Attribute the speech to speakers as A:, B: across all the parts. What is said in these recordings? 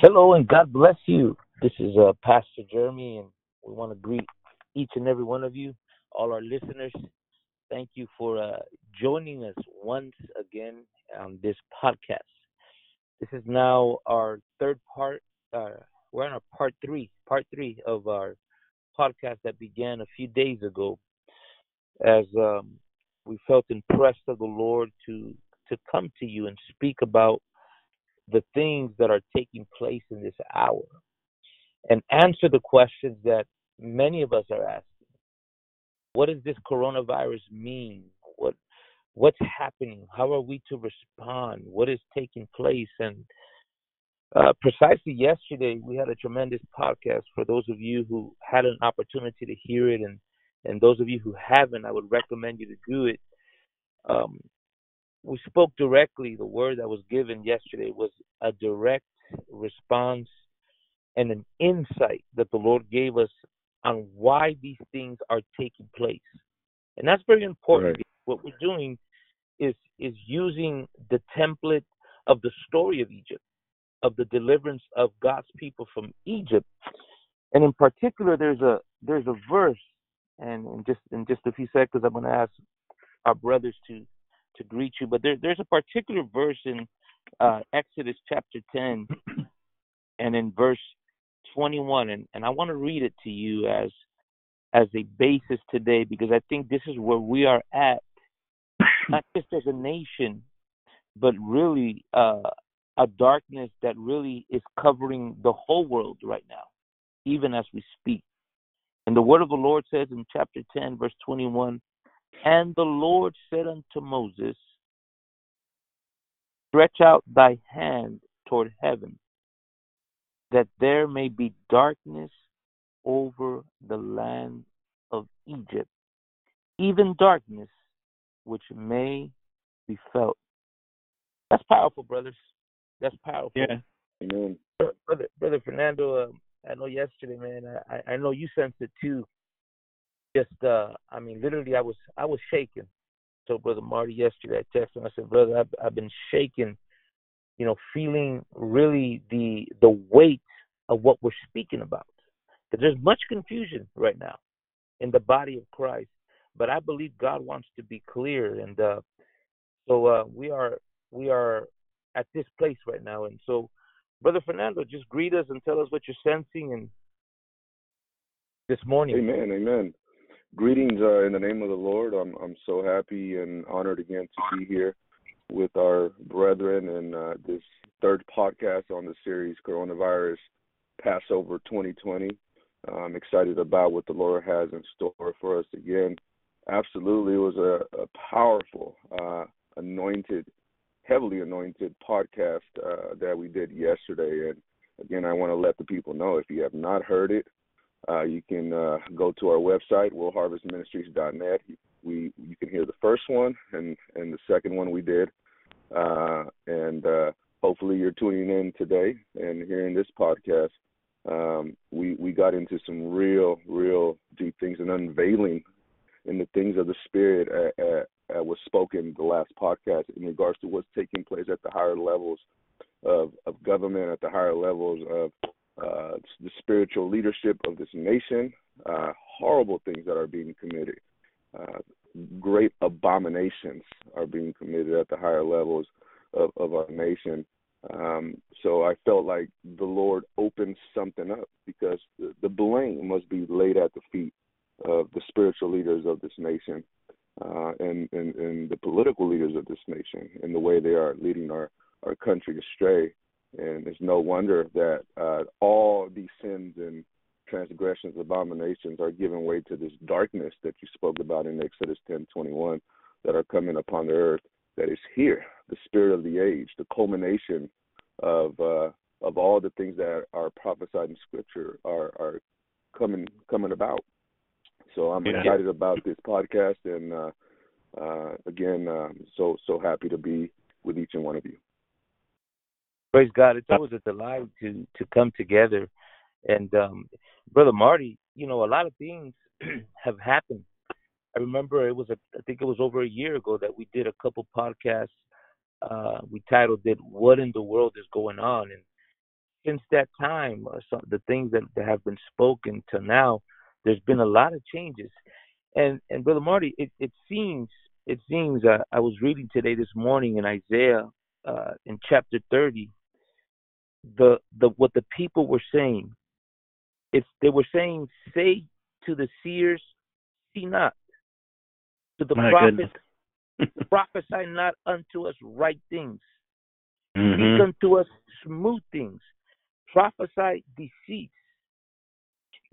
A: Hello and God bless you. This is uh, Pastor Jeremy, and we want to greet each and every one of you, all our listeners. Thank you for uh, joining us once again on this podcast. This is now our third part. Uh, we're on our part three, part three of our podcast that began a few days ago, as um, we felt impressed of the Lord to to come to you and speak about the things that are taking place in this hour and answer the questions that many of us are asking. What does this coronavirus mean? What what's happening? How are we to respond? What is taking place? And uh, precisely yesterday, we had a tremendous podcast. For those of you who had an opportunity to hear it, and and those of you who haven't, I would recommend you to do it. Um, we spoke directly. The word that was given yesterday was a direct response and an insight that the Lord gave us on why these things are taking place. And that's very important.
B: Right.
A: What we're doing is is using the template of the story of Egypt, of the deliverance of God's people from Egypt. And in particular there's a there's a verse and in just in just a few seconds I'm gonna ask our brothers to to greet you. But there, there's a particular verse in uh, Exodus chapter 10 and in verse 21, and, and I want to read it to you as as a basis today because I think this is where we are at, not just as a nation, but really uh, a darkness that really is covering the whole world right now, even as we speak. And the word of the Lord says in chapter 10, verse 21 and the Lord said unto Moses, Stretch out thy hand toward heaven, that there may be darkness over the land of Egypt, even darkness which may be felt. That's powerful, brothers. That's powerful.
B: Yeah. Amen.
A: Brother, brother Fernando, um, I know yesterday, man. I, I know you sensed it too just uh I mean literally I was I was shaking. So brother Marty yesterday I texted him I said brother I've I've been shaking, you know, feeling really the the weight of what we're speaking about. Because there's much confusion right now in the body of Christ, but I believe God wants to be clear and uh so uh we are we are at this place right now and so brother Fernando just greet us and tell us what you're sensing and this morning.
B: Amen, amen. Greetings uh, in the name of the Lord. I'm I'm so happy and honored again to be here with our brethren and uh, this third podcast on the series Coronavirus Passover 2020. Uh, I'm excited about what the Lord has in store for us again. Absolutely, it was a, a powerful, uh, anointed, heavily anointed podcast uh, that we did yesterday. And again, I want to let the people know if you have not heard it, uh, you can uh, go to our website, willharvestministries.net. We you can hear the first one and and the second one we did, uh, and uh, hopefully you're tuning in today and hearing this podcast. Um, we we got into some real real deep things and unveiling in the things of the spirit uh, uh, uh, was spoken the last podcast in regards to what's taking place at the higher levels of of government, at the higher levels of uh, the spiritual leadership of this nation, uh, horrible things that are being committed. Uh, great abominations are being committed at the higher levels of, of our nation. Um, so I felt like the Lord opened something up because the, the blame must be laid at the feet of the spiritual leaders of this nation uh, and, and, and the political leaders of this nation and the way they are leading our, our country astray. And it's no wonder that uh, all these sins and transgressions, abominations are giving way to this darkness that you spoke about in Exodus 10:21 that are coming upon the earth that is here, the spirit of the age, the culmination of uh, of all the things that are prophesied in Scripture are are coming coming about. So I'm yeah. excited about this podcast, and uh, uh, again, um, so so happy to be with each and one of you.
A: Praise God. It's always a delight to to come together. And um brother Marty, you know, a lot of things have happened. I remember it was a I think it was over a year ago that we did a couple podcasts. Uh we titled it What in the World is Going On and since that time, uh, some, the things that, that have been spoken to now, there's been a lot of changes. And and brother Marty, it, it seems it seems uh, I was reading today this morning in Isaiah uh, in chapter 30 the the what the people were saying. It's they were saying, "Say to the seers, see not to the
C: My
A: prophets, prophesy not unto us right things,
C: Mhm.
A: speak unto us smooth things, prophesy deceit."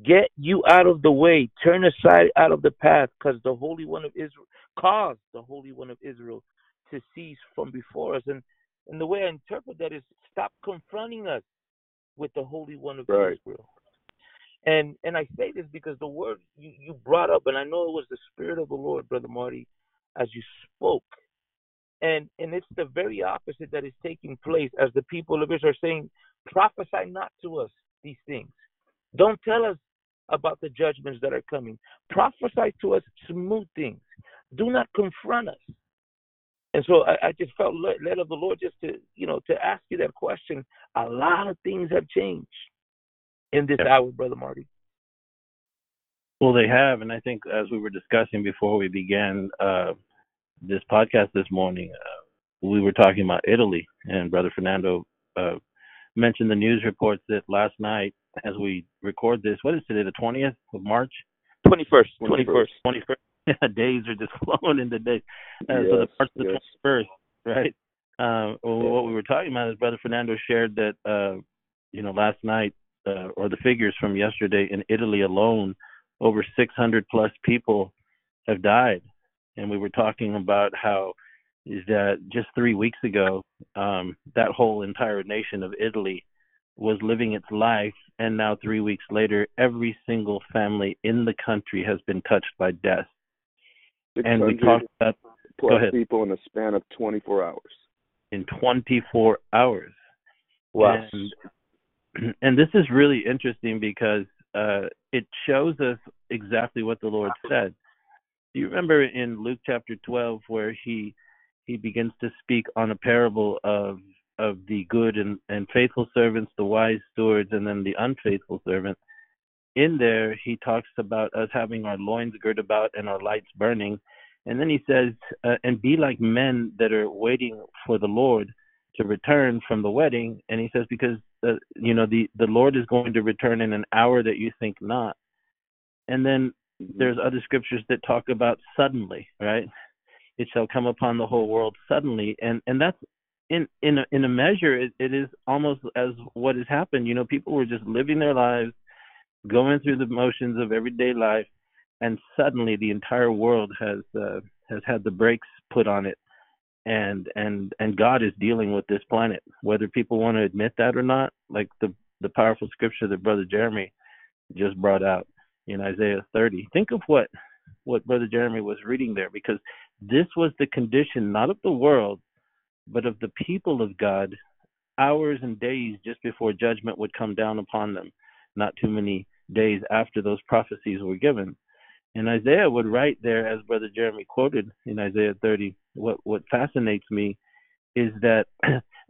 A: Get you out of the way. Turn aside out of the path, because the Holy One of Israel caused the Holy One of Israel to cease from before us. And and the way I interpret that is stop confronting us with the Holy One of
B: Right.
A: Israel. And and I say this because the word you, you brought up, and I know it was the Spirit of the Lord, Brother Marty, as you spoke. And and it's the very opposite that is taking place as the people of Israel are saying, prophesy not to us these things. Don't tell us about the judgments that are coming. Prophesy to us smooth things. Do not confront us. And so I, I just felt led, led of the Lord just to, you know, to ask you that question. A lot of things have changed in this
C: Yep.
A: hour, Brother Marty.
C: Well, they have, and I think as we were discussing before we began uh, this podcast this morning, uh, we were talking about Italy, and Brother Fernando uh, mentioned the news reports that last night, as we record this, what is today, the twentieth of March?
A: 21st, 21st.
B: 21st.
C: Days are just flowing into days. Uh, so the
B: Yes,
C: March the
B: yes.
C: twenty first, right? Um, well, what we were talking about is Brother Fernando shared that uh, you know last night uh, or the figures from yesterday in Italy alone, over 600 plus people have died, and we were talking about how is that just three weeks ago um, that whole entire nation of Italy was living its life, and now three weeks later, every single family in the country has been touched by death. And we talked about
B: plus people in a span of 24 hours.
C: in 24 hours.
A: Wow.
C: And, and this is really interesting because uh, it shows us exactly what the Lord said. Do you remember in Luke chapter 12 where he he begins to speak on a parable of of the good and, and faithful servants, the wise stewards, and then the unfaithful servant? In there, he talks about us having our loins girt about and our lights burning. And then he says, uh, and be like men that are waiting for the Lord to return from the wedding. And he says, because uh, you know the the Lord is going to return in an hour that you think not. And then there's other scriptures that talk about suddenly, right? It shall come upon the whole world suddenly, and and that's in in a, in a measure it, it is almost as what has happened. You know, people were just living their lives, going through the motions of everyday life, and suddenly the entire world has uh, has had the brakes put on it, and and and God is dealing with this planet, whether people want to admit that or not. Like the the powerful scripture that Brother Jeremy just brought out in Isaiah 30. Think of what what Brother Jeremy was reading there, because this was the condition not of the world, but of the people of God, hours and days just before judgment would come down upon them. Not too many days after those prophecies were given. And Isaiah would write there, as Brother Jeremy quoted in Isaiah 30. What what fascinates me is that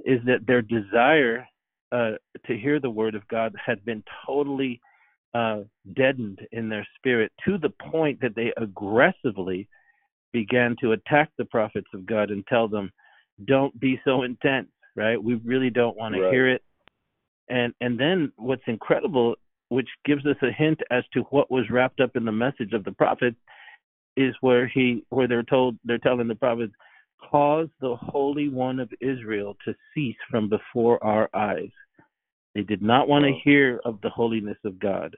C: is that their desire uh, to hear the word of God had been totally uh, deadened in their spirit to the point that they aggressively began to attack the prophets of God and tell them, "Don't be so intense." Right? We really don't want to hear it. And and then what's incredible, which gives us a hint as to what was wrapped up in the message of the prophet, is where he where they're told they're telling the prophet, "Cause the Holy One of Israel to cease from before our eyes." They did not want to hear of the holiness of God.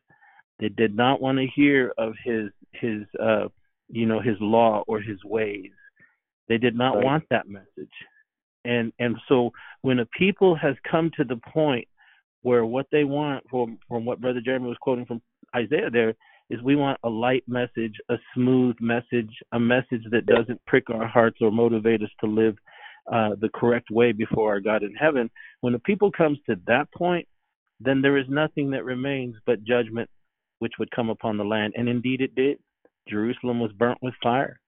C: They did not want to hear of his his uh you know his law or his ways. They did not
B: Right.
C: want that message. And and so when a people has come to the point where what they want from from what Brother Jeremy was quoting from Isaiah there is we want a light message, a smooth message, a message that doesn't prick our hearts or motivate us to live uh, the correct way before our God in heaven. When the people comes to that point, then there is nothing that remains but judgment, which would come upon the land. And indeed it did. Jerusalem was burnt with fire.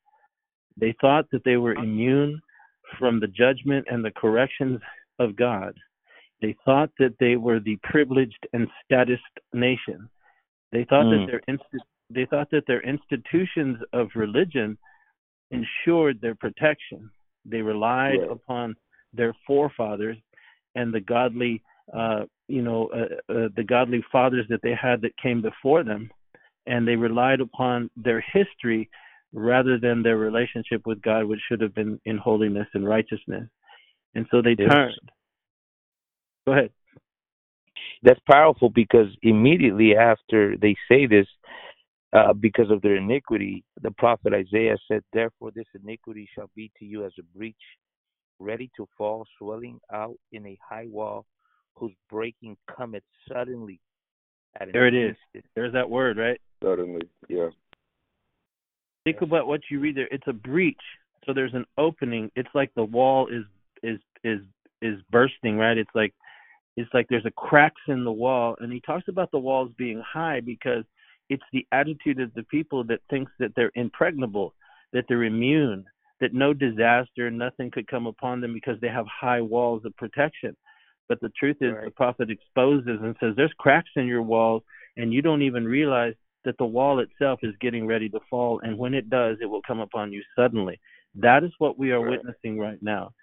C: They thought that they were immune from the judgment and the corrections of God. They thought that they were the privileged and statist nation. They thought
A: Mm.
C: that their insti- they thought that their institutions of religion ensured their protection. They relied
B: Right.
C: upon their forefathers and the godly, uh, you know, uh, uh, the godly fathers that they had that came before them, and they relied upon their history rather than their relationship with God, which should have been in holiness and righteousness. And so they
A: Yes.
C: turned. Go ahead.
A: That's powerful because immediately after they say this, uh, because of their iniquity, the prophet Isaiah said, Therefore, this iniquity shall be to you as a breach, ready to fall, swelling out in a high wall, whose breaking cometh suddenly. At
C: There it is.
A: instant.
C: There's that word, right?
B: Suddenly, yeah.
C: think about what you read there. It's a breach. So there's an opening. It's like the wall is is is is bursting, right? It's like it's like there's a cracks in the wall, and he talks about the walls being high because it's the attitude of the people that thinks that they're impregnable, that they're immune, that no disaster, nothing could come upon them because they have high walls of protection. But the truth is,
A: Right.
C: the prophet exposes and says, "There's cracks in your walls, and you don't even realize that the wall itself is getting ready to fall, and when it does, it will come upon you suddenly. That is what we are
B: Right.
C: witnessing right now.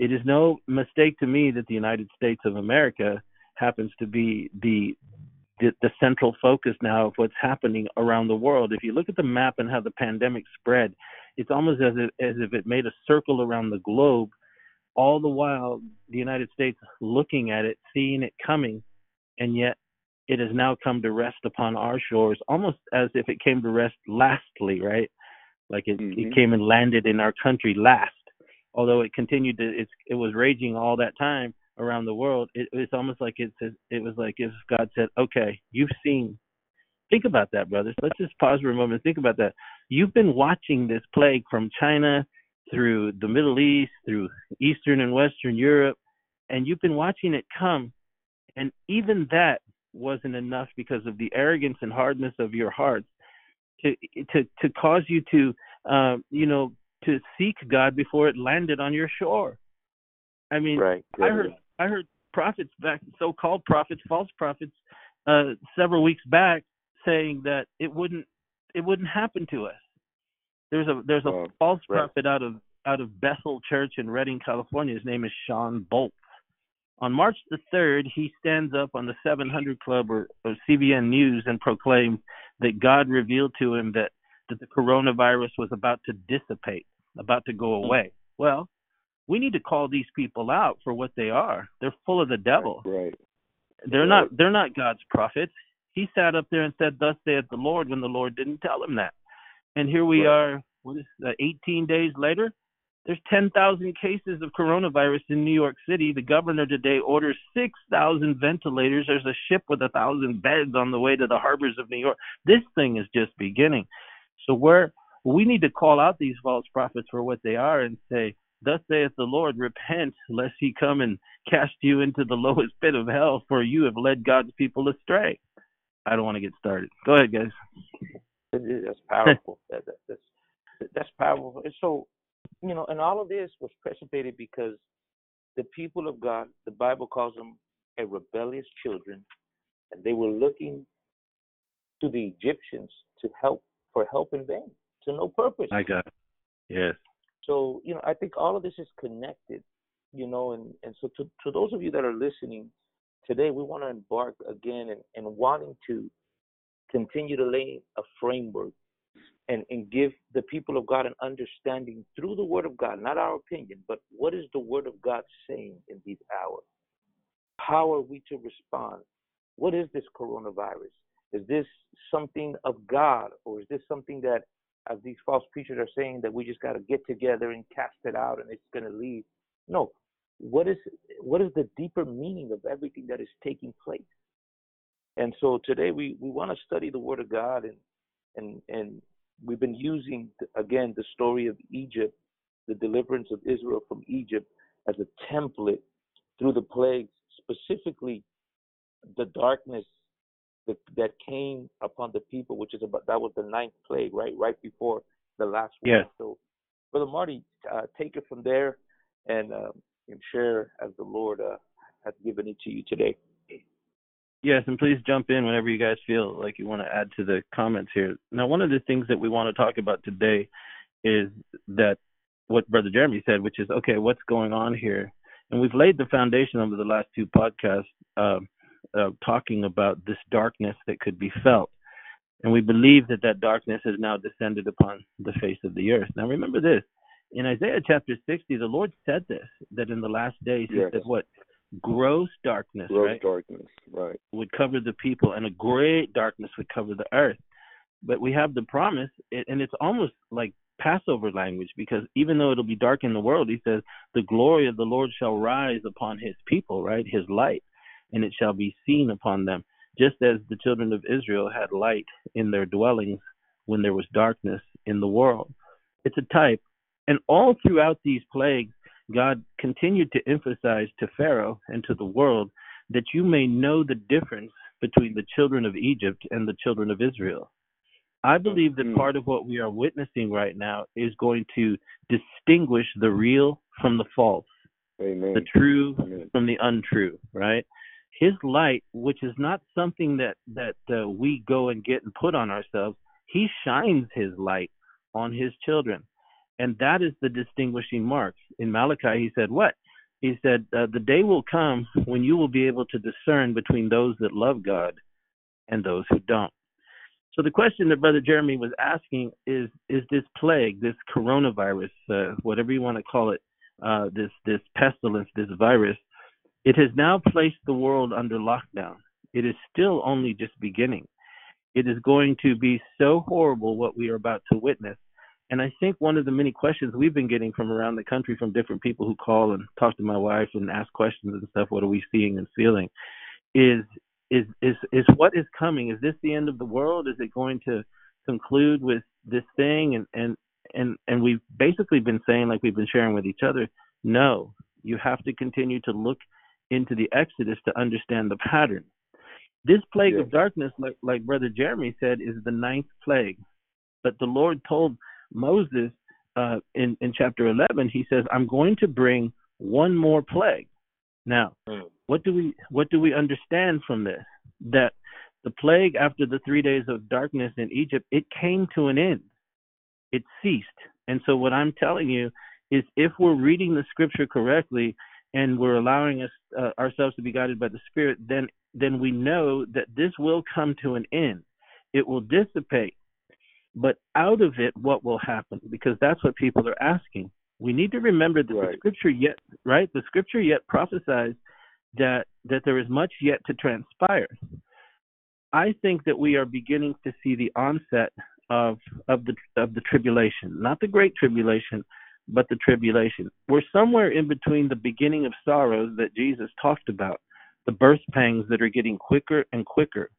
C: It is no mistake to me that the United States of America happens to be the the, the central focus now of what's happening around the world. If you look at the map and how the pandemic spread, it's almost as if, as if it made a circle around the globe. All the while, the United States looking at it, seeing it coming, and yet it has now come to rest upon our shores, almost as if it came to rest lastly, right? Like it,
B: Mhm.
C: it came and landed in our country last. Although it continued to, it's, it was raging all that time around the world. It, it's almost like it's, it was like if God said, "Okay, you've seen." Think about that, brothers. Let's just pause for a moment and think about that. You've been watching this plague from China through the Middle East, through Eastern and Western Europe, and you've been watching it come. And even that wasn't enough because of the arrogance and hardness of your hearts to to to cause you to uh, you know to seek God before it landed on your shore. I mean,
A: Right.
C: I heard I heard prophets back, so-called prophets, false prophets, uh, several weeks back saying that it wouldn't it wouldn't happen to us. There's a there's a false
A: Right.
C: prophet out of out of Bethel Church in Redding, California. His name is Shawn Bolz. On March the third, he stands up on the 700 Club or, or CBN News and proclaims that God revealed to him that that the coronavirus was about to dissipate, about to go hmm. away. Well, we need to call these people out for what they are. They're full of the devil.
B: Right.
C: They're
B: Right.
C: not they're not God's prophets. He sat up there and said, "Thus saith the Lord," when the Lord didn't tell him that. And here we
B: Right.
C: are. What is that? 18 days later, there's 10,000 cases of coronavirus in New York City. The governor today orders 6,000 ventilators. There's a ship with a thousand beds on the way to the harbors of New York. This thing is just beginning. So we're we need to call out these false prophets for what they are and say, Thus saith the Lord, repent, lest he come and cast you into the lowest pit of hell, for you have led God's people astray. I don't want to get started. Go ahead, guys.
A: That's powerful. that, that, that's that's powerful. And so, you know, and all of this was precipitated because the people of God, the Bible calls them a rebellious children, and they were looking to the Egyptians to help for help in vain, to no purpose.
C: I got it. Yes.
A: So, you know, I think all of this is connected, you know, and, and so to, to those of you that are listening today, we want to embark again and, and wanting to continue to lay a framework and, and give the people of God an understanding through the Word of God, not our opinion, but what is the Word of God saying in these hours? How are we to respond? What is this coronavirus? Is this something of God, or is this something that, as these false preachers are saying, that we just got to get together and cast it out and it's going to leave? No. What is what is the deeper meaning of everything that is taking place? And so today we, we want to study the Word of God and and and we've been using again the story of Egypt, the deliverance of Israel from Egypt as a template through the plagues, specifically the darkness that, that came upon the people, which is about that was the ninth plague, right, right before the last one.
C: Yes.
A: So, Brother Marty, uh, take it from there and, um, and share as the Lord uh, has given it to you today.
C: Yes, and please jump in whenever you guys feel like you want to add to the comments here. Now, one of the things that we want to talk about today is that what Brother Jeremy said, which is okay, what's going on here? And we've laid the foundation over the last two podcasts, uh, uh, talking about this darkness that could be felt, and we believe that that darkness has now descended upon the face of the earth. Now, remember this: in Isaiah chapter 60, the Lord said this that in the last days, He
B: Yes.
C: said, "What gross darkness,
B: Gross
C: right,
B: darkness. Right.
C: would cover the people, and a great darkness would cover the earth." But we have the promise, and it's almost like Passover language because even though it'll be dark in the world, He says, "The glory of the Lord shall rise upon His people, right? His light, and it shall be seen upon them." Just as the children of Israel had light in their dwellings when there was darkness in the world. It's a type. And all throughout these plagues, God continued to emphasize to Pharaoh and to the world that you may know the difference between the children of Egypt and the children of Israel. I believe that
B: Mm.
C: part of what we are witnessing right now is going to distinguish the real from the false,
B: Amen.
C: the true
B: Amen.
C: from the untrue, right? His light, which is not something that that uh, we go and get and put on ourselves, he shines his light on his children, and that is the distinguishing mark. In Malachi, he said, "What?" He said, uh, "The day will come when you will be able to discern between those that love God and those who don't." So the question that Brother Jeremy was asking is: Is this plague, this coronavirus, uh, whatever you want to call it, uh, this this pestilence, this virus, it has now placed the world under lockdown. It is still only just beginning. It is going to be so horrible what we are about to witness. And I think one of the many questions we've been getting from around the country from different people who call and talk to my wife and ask questions and stuff, what are we seeing and feeling, is is is is what is coming? Is this the end of the world? Is it going to conclude with this thing? And and and and we've basically been saying, like we've been sharing with each other, no, you have to continue to look into the Exodus to understand the pattern. This plague of darkness, like like Brother Jeremy said, is the ninth plague. But the Lord told Moses uh, in in chapter 11, He says, "I'm going to bring one more plague." Now,
A: Mm.
C: what do we what do we understand from this? That the plague after the three days of darkness in Egypt, it came to an end. It ceased. And so what I'm telling you is if we're reading the scripture correctly and we're allowing us uh, ourselves to be guided by the spirit, then then we know that this will come to an end. It will dissipate. But out of it what will happen? Because that's what people are asking. We need to remember that the scripture yet right? The scripture yet prophesies that that there is much yet to transpire. I think that we are beginning to see the onset of of the of the tribulation, not the great tribulation, but the tribulation. We're somewhere in between the beginning of sorrows that Jesus talked about, the birth pangs that are getting quicker and quicker.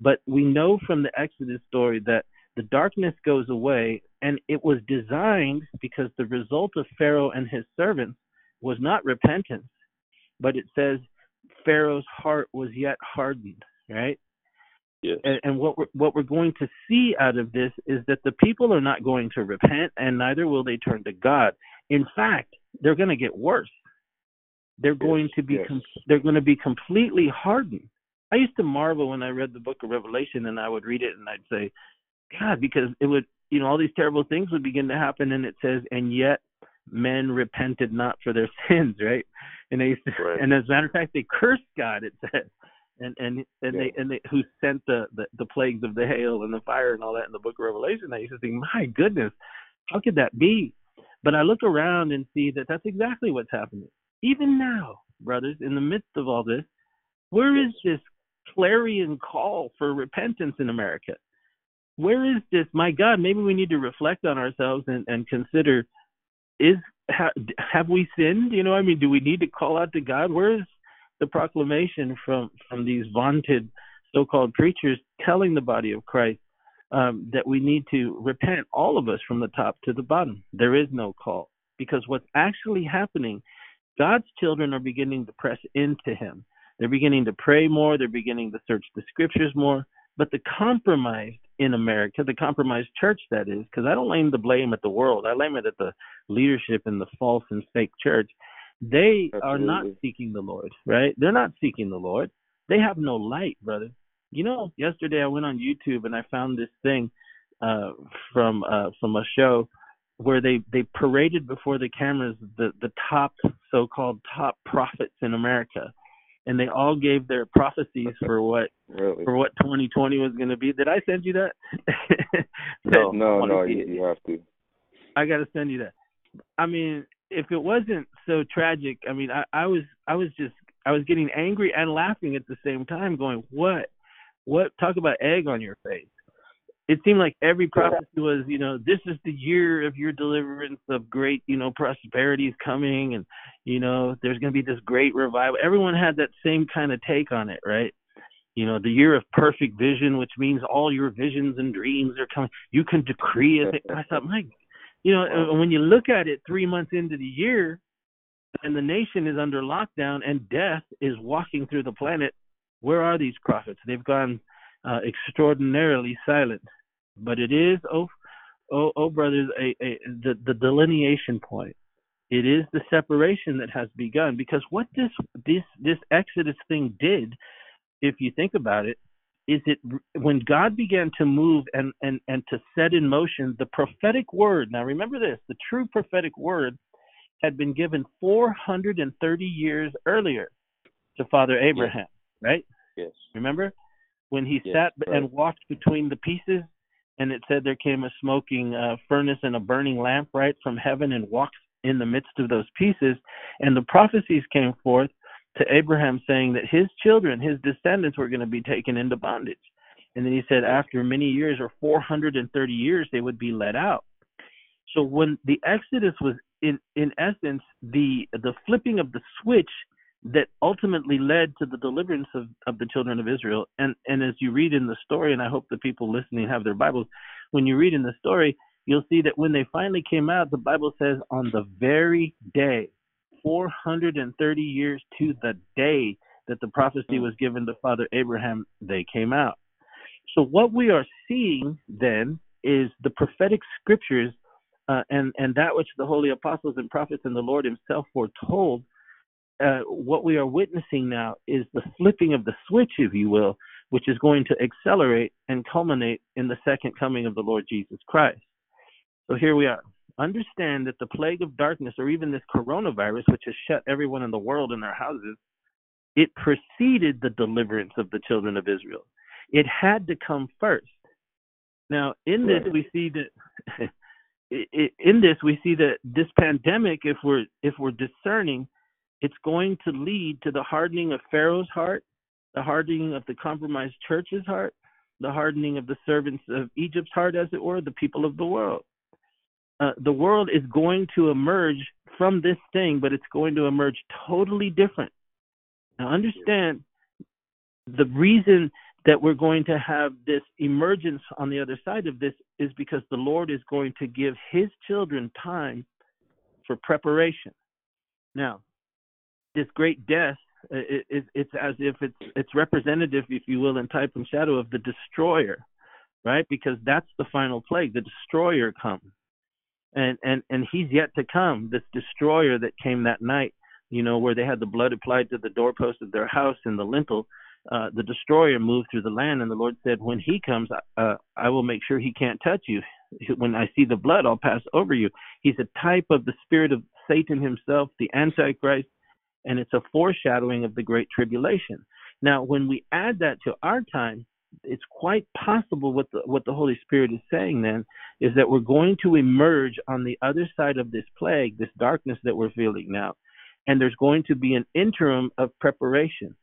C: But we know from the Exodus story that the darkness goes away, and it was designed because the result of Pharaoh and his servants was not repentance, but it says Pharaoh's heart was yet hardened, right? And, and what we're what we're going to see out of this is that the people are not going to repent, and neither will they turn to God. In fact, they're going to get worse. They're going to be
B: yes.
C: com- they're going to be completely hardened. I used to marvel when I read the book of Revelation, and I would read it, and I'd say, God, because it would you know all these terrible things would begin to happen, and it says, and yet men repented not for their sins, right? And they used to,
A: Right.
C: and as a matter of fact, they cursed God. It says, and and and
B: Yeah.
C: they and they who sent the, the the plagues of the hail and the fire and all that in the book of Revelation. I used to think, my goodness, how could that be? But I look around and see that that's exactly what's happening. Even now, brothers, in the midst of all this, where is this clarion call for repentance in America? Where is this? My God, maybe we need to reflect on ourselves and, and consider: is ha, have we sinned? You know, I mean, do we need to call out to God? Where is the proclamation from from these vaunted so-called preachers telling the body of Christ um, that we need to repent, all of us, from the top to the bottom? There is no call because what's actually happening, God's children are beginning to press into Him. They're beginning to pray more. They're beginning to search the scriptures more. But the compromised in America, the compromised church, that is, because I don't lay the blame at the world. I lay it at the leadership in the false and fake church. They are not seeking the Lord, right? They're not seeking the Lord. They have no light, brother. You know, yesterday I went on YouTube and I found this thing uh, from uh, from a show where they they paraded before the cameras the the top so-called top prophets in America, and they all gave their prophecies for what
B: Really?
C: for what 2020 was going to be. Did I send you that?
B: No, no, no. You, you have to.
C: I got to send you that. I mean, if it wasn't so tragic, I mean, I, I was I was just I was getting angry and laughing at the same time, going, "What? What? Talk about egg on your face." It seemed like every prophecy was, you know, this is the year of your deliverance of great, you know, prosperity is coming, and you know, there's going to be this great revival. Everyone had that same kind of take on it, right? You know, the year of perfect vision, which means all your visions and dreams are coming. You can decree it. I thought, my you know, and when you look at it three months into the year, and the nation is under lockdown and death is walking through the planet, where are these prophets? They've gone uh, extraordinarily silent. But it is, oh, oh, oh, brothers, a, a, the the delineation point. It is the separation that has begun because what this this this Exodus thing did, if you think about it, is it when God began to move and and and to set in motion the prophetic word. Now remember this: the true prophetic word had been given 430 years earlier to Father Abraham, right?
A: Yes.
C: Remember when he
A: Yes,
C: sat
B: right.
C: and walked between the pieces, and it said there came a smoking uh, furnace and a burning lamp right from heaven, and walked in the midst of those pieces, and the prophecies came forth to Abraham saying that his children, his descendants, were going to be taken into bondage. And then he said, after many years or 430 years, they would be let out. So when the Exodus was in in essence the the flipping of the switch that ultimately led to the deliverance of, of the children of Israel. And and as you read in the story, and I hope the people listening have their Bibles, when you read in the story, you'll see that when they finally came out, the Bible says on the very day, 430 years to the day that the prophecy was given to Father Abraham, they came out. So what we are seeing then is the prophetic scriptures uh, and and that which the holy apostles and prophets and the Lord Himself foretold. Uh, what we are witnessing now is the flipping of the switch, if you will, which is going to accelerate and culminate in the second coming of the Lord Jesus Christ. So here we are. Understand that the plague of darkness, or even this coronavirus, which has shut everyone in the world in their houses, it preceded the deliverance of the children of Israel. It had to come first. Now, in this, we see that in this we see that this pandemic, if we're if we're discerning, it's going to lead to the hardening of Pharaoh's heart, the hardening of the compromised church's heart, the hardening of the servants of Egypt's heart, as it were, the people of the world. Uh, the world is going to emerge from this thing, but it's going to emerge totally different. Now, understand the reason that we're going to have this emergence on the other side of this is because the Lord is going to give his children time for preparation. Now, this great death uh, it, it, it's as if it's it's representative, if you will, in type and shadow of the destroyer, right? Because that's the final plague. The destroyer comes, and and and he's yet to come. This destroyer that came that night, you know, where they had the blood applied to the doorpost of their house and the lintel. Uh, the destroyer moved through the land, and the Lord said, "When he comes, uh, I will make sure he can't touch you. When I see the blood, I'll pass over you." He's a type of the spirit of Satan himself, the Antichrist, and it's a foreshadowing of the Great Tribulation. Now, when we add that to our time, it's quite possible what the what the Holy Spirit is saying then is that we're going to emerge on the other side of this plague, this darkness that we're feeling now, and there's going to be an interim of preparation.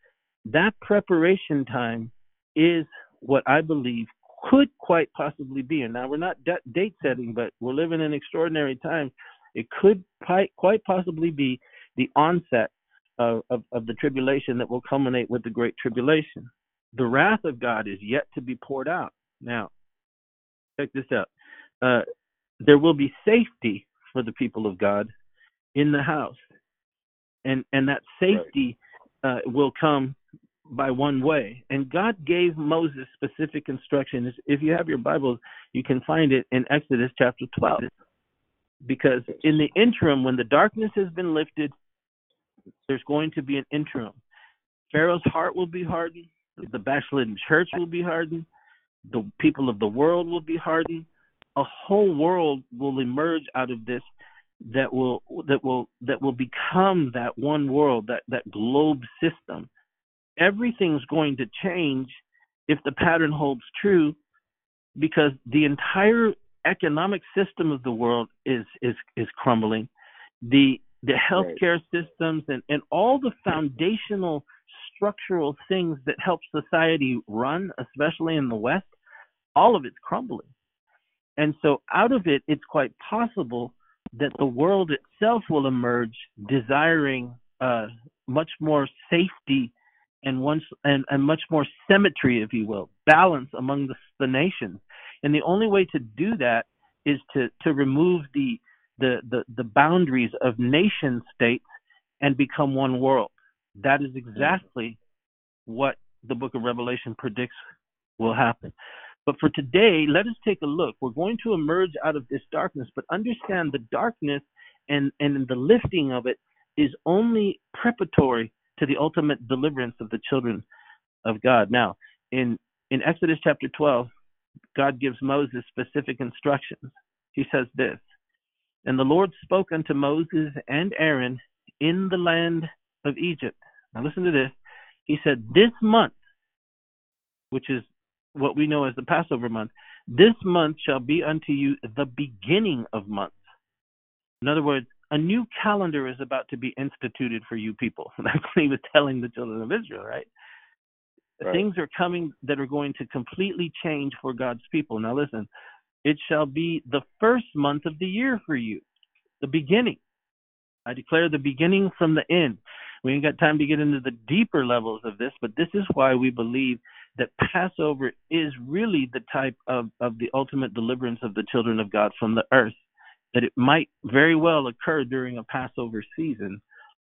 C: That preparation time is what I believe could quite possibly be, and now we're not date setting, but we're living in extraordinary times. It could quite possibly be the onset of, of, of the tribulation that will culminate with the great tribulation. The wrath of God is yet to be poured out. Now, check this out. Uh, there will be safety for the people of God in the house, and and that safety uh, will come by one way. And God gave Moses specific instructions. If you have your Bibles, you can find it in Exodus chapter 12. Because in the interim, when the darkness has been lifted There's going to be an interim. Pharaoh's heart will be hardened. The backslidden church will be hardened. The people of the world will be hardened. A whole world will emerge out of this that will that will that will become that one world, that that globe system. Everything's going to change if the pattern holds true, because the entire economic system of the world is is is crumbling. The the healthcare right. systems and, and all the foundational structural things that help society run, especially in the West, all of it's crumbling. And so out of it, it's quite possible that the world itself will emerge desiring uh, much more safety and once and, and much more symmetry, if you will, balance among the, the nations. And the only way to do that is to, to remove the, the, the, the boundaries of nation states and become one world. That is mm-hmm. exactly what the book of Revelation predicts will happen. But for today, let us take a look. We're going to emerge out of this darkness, but understand the darkness and, and the lifting of it is only preparatory to the ultimate deliverance of the children of God. Now, in, in Exodus chapter 12, God gives Moses specific instructions. He says this And the Lord spoke unto Moses and Aaron in the land of Egypt. Now, listen to this. He said, This month, which is what we know as the Passover month, this month shall be unto you the beginning of months. In other words, a new calendar is about to be instituted for you people. That's what he was telling the children of Israel, right? right? Things are coming that are going to completely change for God's people. Now, listen, it shall be the first month of the year for you, the beginning. I declare the beginning from the end. We ain't got time to get into the deeper levels of this, but this is why we believe that Passover is really the type of, of the ultimate deliverance of the children of God from the earth. That it might very well occur during a Passover season.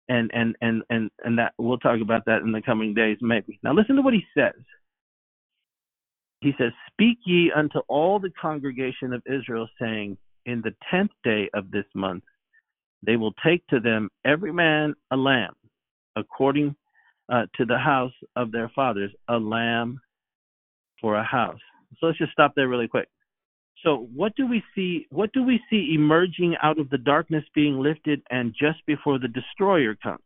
C: And and and and and that we'll talk about that in the coming days, maybe. Now listen to what he says. He says, Speak ye unto all the congregation of Israel, saying, In the tenth day of this month they will take to them every man a lamb, according uh, to the house of their fathers, a lamb for a house. So let's just stop there really quick. So what do we see? What do we see emerging out of the darkness being lifted, and just before the destroyer comes?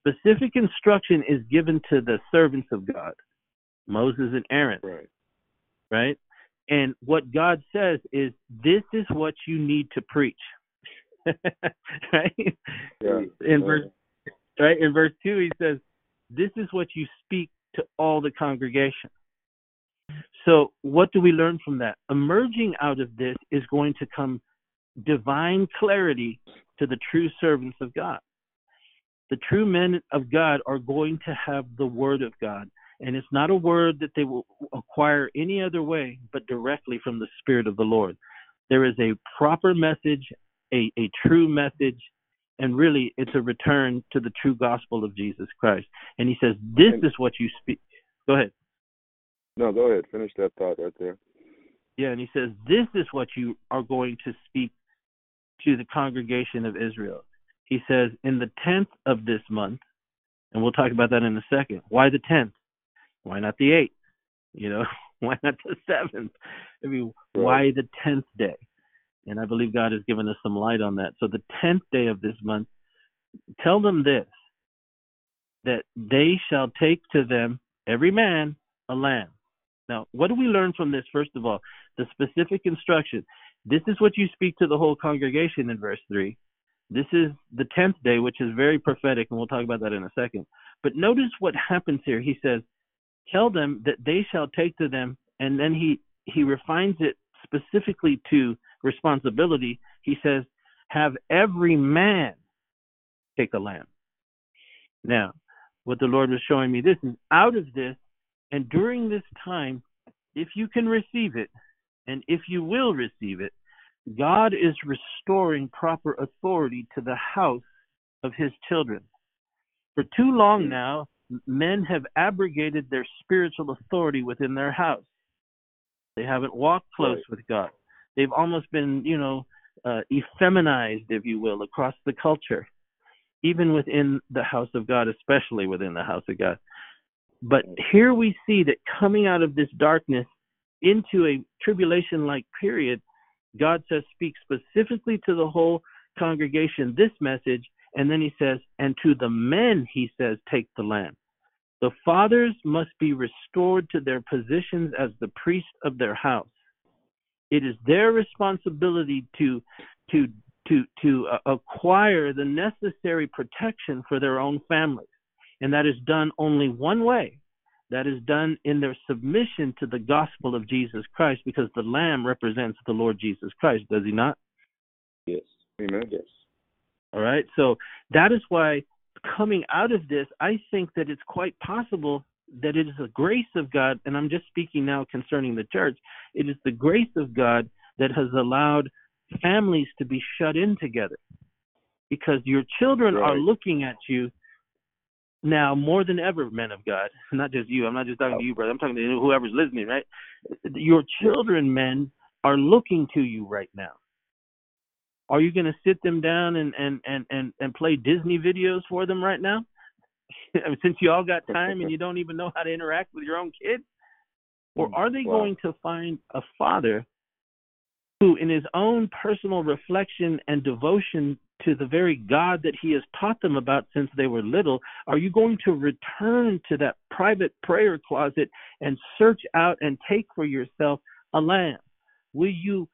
C: Specific instruction is given to the servants of God, Moses and Aaron.
B: Right.
C: Right. And what God says is, this is what you need to preach. right?
B: Yeah.
C: In verse right in verse two, he says, this is what you speak to all the congregation. So, what do we learn from that? Emerging out of this is going to come divine clarity to the true servants of God. The true men of God are going to have the word of God. And it's not a word that they will acquire any other way but directly from the Spirit of the Lord. There is a proper message, a, a true message, and really it's a return to the true gospel of Jesus Christ. And he says, This is what you speak. Go ahead.
B: No, go ahead. Finish that thought right there.
C: Yeah, and he says, This is what you are going to speak to the congregation of Israel. He says, In the tenth of this month, and we'll talk about that in a second. Why the tenth? Why not the eighth? You know, why not the seventh? I mean, right. why the tenth day? And I believe God has given us some light on that. So the 10th day of this month, tell them this that they shall take to them, every man, a lamb. Now, what do we learn from this, first of all? The specific instruction. This is what you speak to the whole congregation in verse 3. This is the 10th day, which is very prophetic, and we'll talk about that in a second. But notice what happens here. He says, Tell them that they shall take to them, and then he, he refines it specifically to responsibility, he says, have every man take a lamb. Now, what the Lord was showing me this is out of this, and during this time, if you can receive it, and if you will receive it, God is restoring proper authority to the house of his children. For too long now, men have abrogated their spiritual authority within their house. They haven't walked close with God they've almost been, you know, uh, effeminized, if you will, across the culture. even within the house of God, especially within the house of God. But here we see that coming out of this darkness into a tribulation like period, God says, speak specifically to the whole congregation this message. And then he says, and to the men, he says, take the land. The fathers must be restored to their positions as the priests of their house. It is their responsibility to to to to uh, acquire the necessary protection for their own families, and that is done only one way. That is done in their submission to the gospel of Jesus Christ, because the Lamb represents the Lord Jesus Christ. Does he not?
B: Yes. Amen. Yes.
C: All right. So that is why coming out of this, I think that it's quite possible that it is the grace of God, and I'm just speaking now concerning the church, it is the grace of God that has allowed families to be shut in together. Because your children
B: right.
C: are looking at you now more than ever, men of God. Not just you. I'm not just talking to you, brother. I'm talking to whoever's listening, right? Your children, men, are looking to you right now. Are you going to sit them down and, and, and, and, and play Disney videos for them right now? since you all got time and you don't even know how to interact with your own kids? Or mm, are they
B: Wow.
C: going to find a father who, in his own personal reflection and devotion to the very God that he has taught them about since they were little, are you going to return to that private prayer closet and search out and take for yourself a lamb? Will you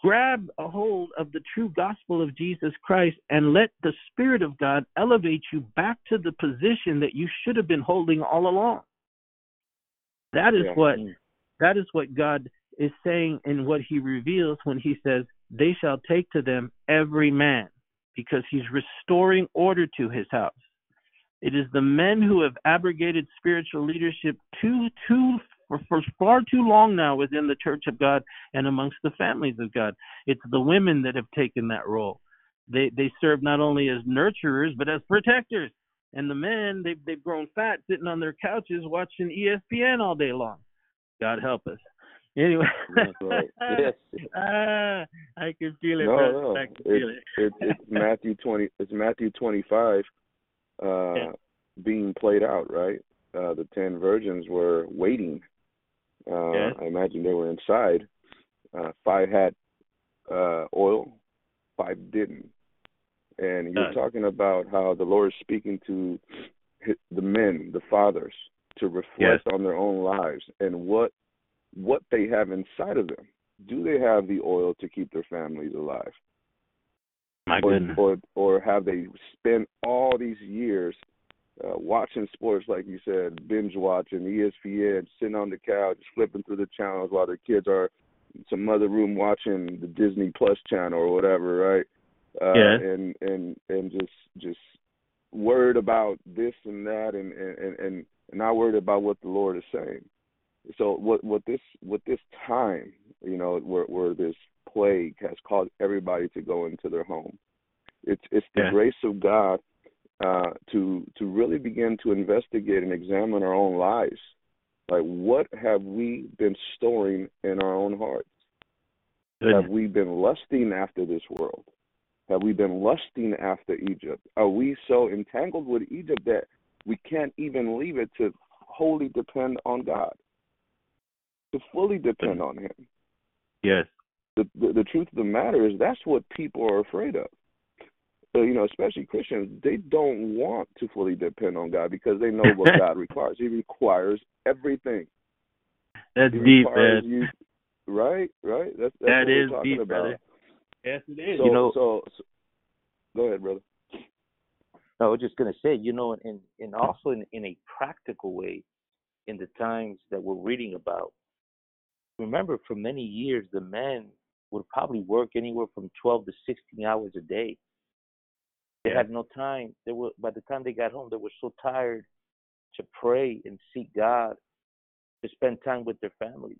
C: grab a hold of the true gospel of Jesus Christ and let the Spirit of God elevate you back to the position that you should have been holding all along. That is
B: Yeah.
C: what hmm. that is what God is saying in what he reveals when he says, They shall take to them every man, because he's restoring order to his house. It is the men who have abrogated spiritual leadership too too for, for far too long now within the church of God and amongst the families of God. It's the women that have taken that role. They they serve not only as nurturers but as protectors. And the men they've they've grown fat sitting on their couches watching ESPN all day long. God help us. Anyway,
B: right.
A: Yes.
C: ah, I can feel it.
B: No, no.
C: I can feel
B: It's,
C: it.
B: it's it's Matthew twenty. It's Matthew twenty five, uh,
C: Yeah.
B: being played out. Right. Uh, the ten virgins were waiting. Uh,
C: Yes.
B: I imagine they were inside. Uh, five had uh, oil, five didn't. And you're
C: Yes.
B: talking about how the Lord is speaking to the men, the fathers, to reflect on their own lives and what what they have inside of them. Do they have the oil to keep their families alive?
C: My
B: or,
C: goodness.
B: or or have they spent all these years uh, watching sports, like you said, binge watching ESPN, sitting on the couch, flipping through the channels while their kids are in some other room watching the Disney Plus channel or whatever, right? Uh,
C: Yeah.
B: And and and just just worried about this and that, and and and, and not worried about what the Lord is saying. So what what this what this time, you know, where where this plague has caused everybody to go into their home. It's it's the
C: Yeah.
B: grace of God uh, to to really begin to investigate and examine our own lives. Like what have we been storing in our own hearts?
C: Goodness.
B: Have we been lusting after this world? Have we been lusting after Egypt? Are we so entangled with Egypt that we can't even leave it to wholly depend on God? To fully depend on Him.
C: Yes.
B: The, the the truth of the matter is that's what people are afraid of. So, you know, especially Christians, they don't want to fully depend on God because they know what God requires. He requires everything.
C: That's
B: He
C: deep, man.
B: you right, right. That's that's
C: That
B: what we're talking
C: deep,
B: about.
C: brother. Yes, it is.
B: So,
A: You know-
B: so, so go ahead, brother.
A: I was just gonna say, you know, and and also in in a practical way, in the times that we're reading about. Remember, for many years, the men would probably work anywhere from 12 to 16 hours a day. They
C: Yeah.
A: had no time. They were by the time they got home, they were so tired to pray and seek God, to spend time with their families.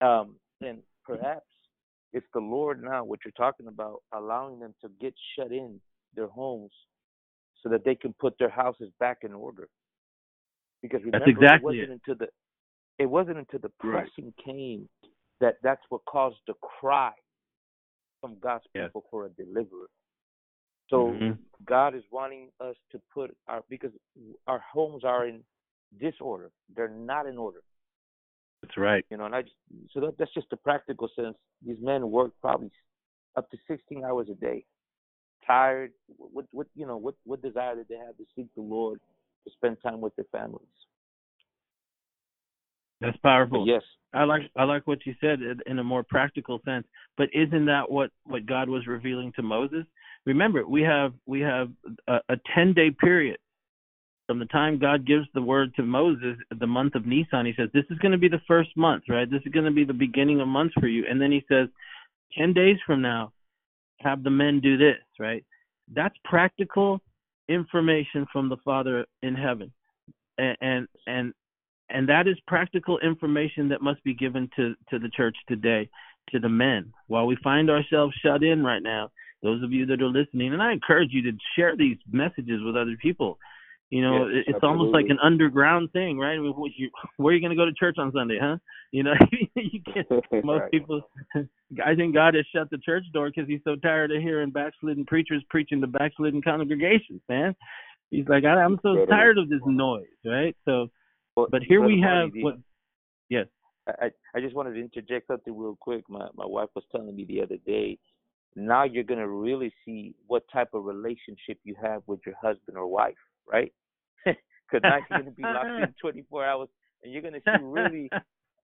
A: Um, and perhaps it's the Lord now, what you're talking about, allowing them to get shut in their homes so that they can put their houses back in order. Because remember,
C: exactly
A: it wasn't until the it wasn't until the
B: Right.
A: pressing came that that's what caused the cry from God's
C: Yes.
A: people for a deliverer. So
C: Mhm.
A: God is wanting us to put our because our homes are in disorder. They're not in order.
C: That's right.
A: You know, and I just, so that, that's just a practical sense. These men work probably up to 16 hours a day, tired. What what you know what what desire did they have to seek the Lord to spend time with their families?
C: That's powerful.
A: yes,
C: I like I like what you said in- in a more practical sense. But isn't that what what God was revealing to Moses? Remember, we have we have a, a ten day period from the time God gives the word to Moses, the month of Nisan. He says this is going to be the first month, right? This is going to be the beginning of months for you. And then he says, ten days from now, have the men do this, right? That's practical information from the Father in heaven, and and and, and that is practical information that must be given to to the church today, to the men. While we find ourselves shut in right now, those of you that are listening, and I encourage you to share these messages with other people. You know,
B: Yes,
C: it- it's almost like an underground thing, right? I mean, you- Where are you going to go to church on Sunday, huh? You know, you can't most
A: Right.
C: people i think god has shut the church door because he's so tired of hearing backslidden preachers preaching to backslidden congregations man he's like I, i'm so tired of this noise right so
A: Well,
C: but here we have what yes
A: I, I just wanted to interject something real quick. My my wife was telling me the other day. Now you're gonna really see what type of relationship you have with your husband or wife, right? Because now you're gonna be locked in 24 hours, and you're gonna see really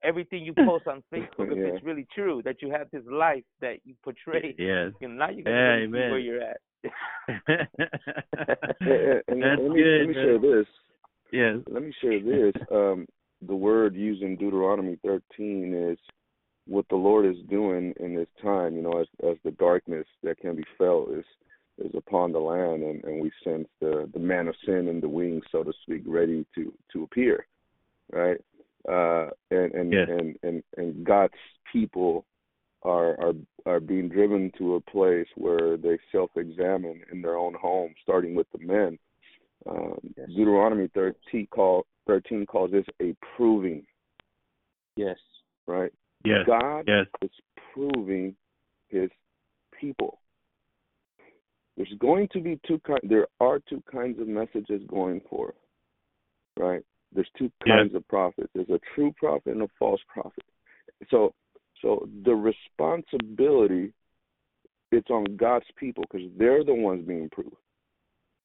A: everything you post on Facebook if it's really true that you have this life that you portray.
C: yes
A: You know, now you're gonna
C: Yeah,
A: really see where you're at.
B: and, and
C: That's
B: let me
C: good,
B: let me share this.
C: yes
B: Let me share this. Um, the word used in Deuteronomy 13 is what the Lord is doing in this time. You know, as as the darkness that can be felt is is upon the land, and, and we sense the the man of sin in the wings, so to speak, ready to to appear, right? Uh, and and,
C: Yes.
B: and and and God's people are are are being driven to a place where they self-examine in their own home, starting with the men. Um,
A: Yes.
B: Deuteronomy 13, call, 13 calls this a proving,
A: yes.
B: right?
C: Yes
B: God
C: yes
B: is proving his people. There's going to be two kind. There are two kinds of messages going forth, right? There's two kinds of prophets. There's a true prophet and a false prophet. So, so the responsibility it's on God's people because they're the ones being proved.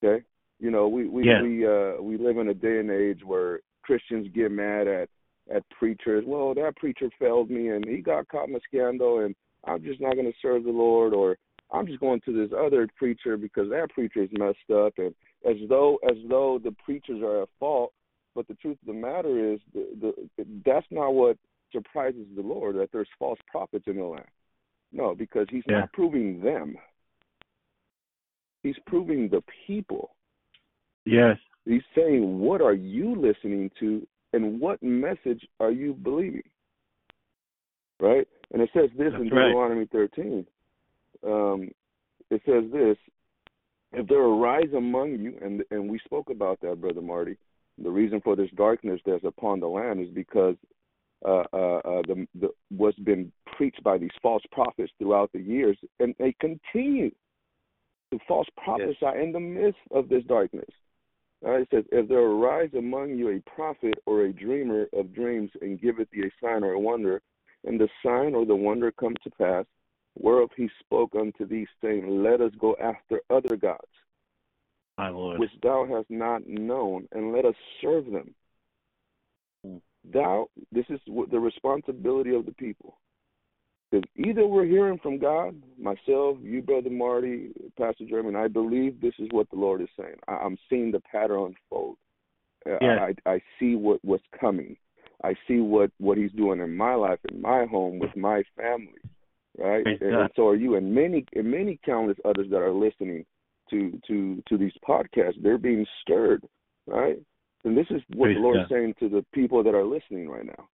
B: Okay, you know we we
C: Yeah.
B: we uh we live in a day and age where Christians get mad at at preachers. Well, that preacher failed me and he got caught in a scandal, and I'm just not going to serve the Lord, or I'm just going to this other preacher because that preacher's messed up, and as though as though the preachers are at fault. But the truth of the matter is, the, the that's not what surprises the Lord that there's false prophets in the land. No, because He's
C: Yeah.
B: not proving them. He's proving the people.
C: yes
B: He's saying, what are you listening to and what message are you believing? Right? And it says this in
C: That's right.
B: Deuteronomy 13. Um, it says this If there arise among you, and, and we spoke about that, Brother Marty, the reason for this darkness that's upon the land is because uh, uh, uh, the, the, what's been preached by these false prophets throughout the years, and they continue to false prophesy in the midst of this darkness. Right, it says, If there arise among you a prophet or a dreamer of dreams, and giveth thee a sign or a wonder, and the sign or the wonder come to pass, whereof he spoke unto thee, saying, Let us go after other gods, which thou hast not known, and let us serve them. Hmm. Thou, this is the responsibility of the people. Because either we're hearing from God, myself, you, Brother Marty, Pastor Jeremy, I believe this is what the Lord is saying. I, I'm seeing the pattern unfold. Uh,
C: Yes.
B: I, I see what, what's coming. I see what, what He's doing in my life, in my home, with my family, right? And,
C: God.
B: so are you, and many, and many countless others that are listening to to to these podcasts. They're being stirred, right? And this is what
C: Praise
B: the Lord
C: God.
B: is saying to the people that are listening right now.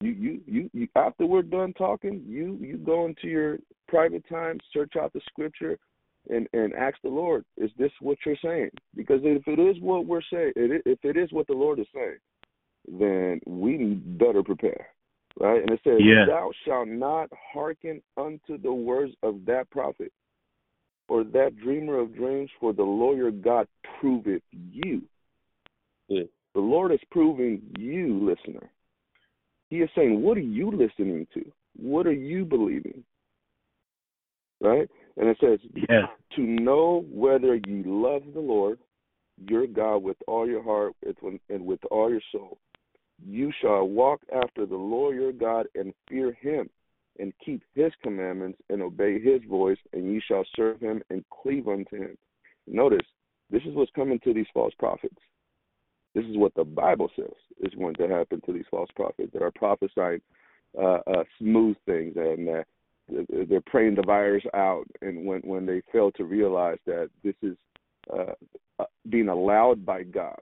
B: You, you, you, you. After we're done talking, you, you go into your private time, search out the scripture, and and ask the Lord, is this what you're saying? Because if it is what we're saying, if it is what the Lord is saying, then we need better prepare, right? And it says,
C: Yes.
B: "Thou shalt not hearken unto the words of that prophet." or that dreamer of dreams, for the lawyer God proveth you.
A: Yeah.
B: The Lord is proving you, listener. He is saying, What are you listening to? What are you believing? Right? And it says,
C: Yes.
B: To know whether you love the Lord your God with all your heart and with all your soul. You shall walk after the Lord your God and fear him and keep his commandments and obey his voice, and you shall serve him and cleave unto him. Notice, this is what's coming to these false prophets. This is what the Bible says is going to happen to these false prophets that are prophesying uh, uh, smooth things and uh, they're praying the virus out. And when when they fail to realize that this is uh, uh being allowed by God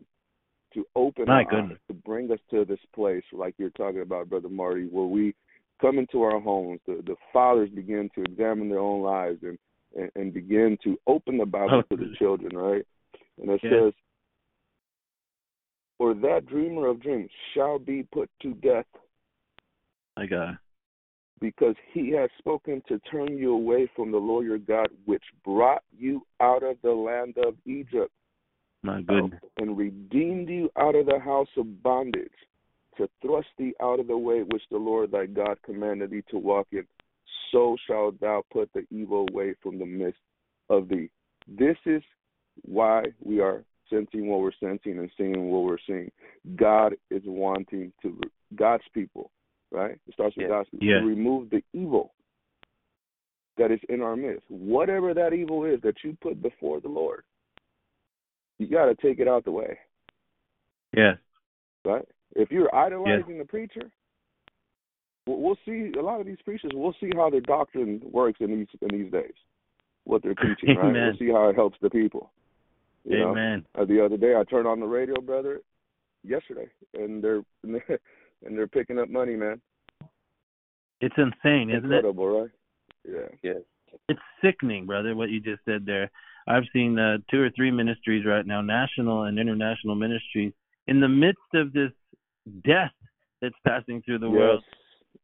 B: to open
C: My
B: eyes, to bring us to this place, like you're talking about, Brother Marty, where we come into our homes, the, the fathers begin to examine their own lives and, and, and begin to open the Bible
C: Oh.
B: to the children, right? And it
C: Yeah.
B: says, or that dreamer of dreams shall be put to death
C: My God.
B: because he has spoken to turn you away from the Lord your God, which brought you out of the land of Egypt
C: My goodness.
B: and redeemed you out of the house of bondage, to thrust thee out of the way which the Lord thy God commanded thee to walk in. So shalt thou put the evil away from the midst of thee. This is why we are sensing what we're sensing and seeing what we're seeing. God is wanting to, God's people, right? It starts with
A: Yeah.
B: God's people,
C: Yeah.
B: to remove the evil that is in our midst. Whatever that evil is that you put before the Lord, you got to take it out the way,
C: Yeah.
B: right? If you're idolizing the preacher, we'll, we'll see a lot of these preachers. We'll see how their doctrine works in these in these days, what they're teaching, right?
C: Amen.
B: We'll see how it helps the people. You know?
C: Amen.
B: Uh, the other day, I turned on the radio, brother, yesterday, and they're and they're picking up money, man.
C: It's insane, isn't it?
B: Incredible, right? Yeah.
A: Yes.
C: It's sickening, brother, what you just said there. I've seen uh, two or three ministries right now, national and international ministries, in the midst of this death that's passing through the
B: yes.
C: world.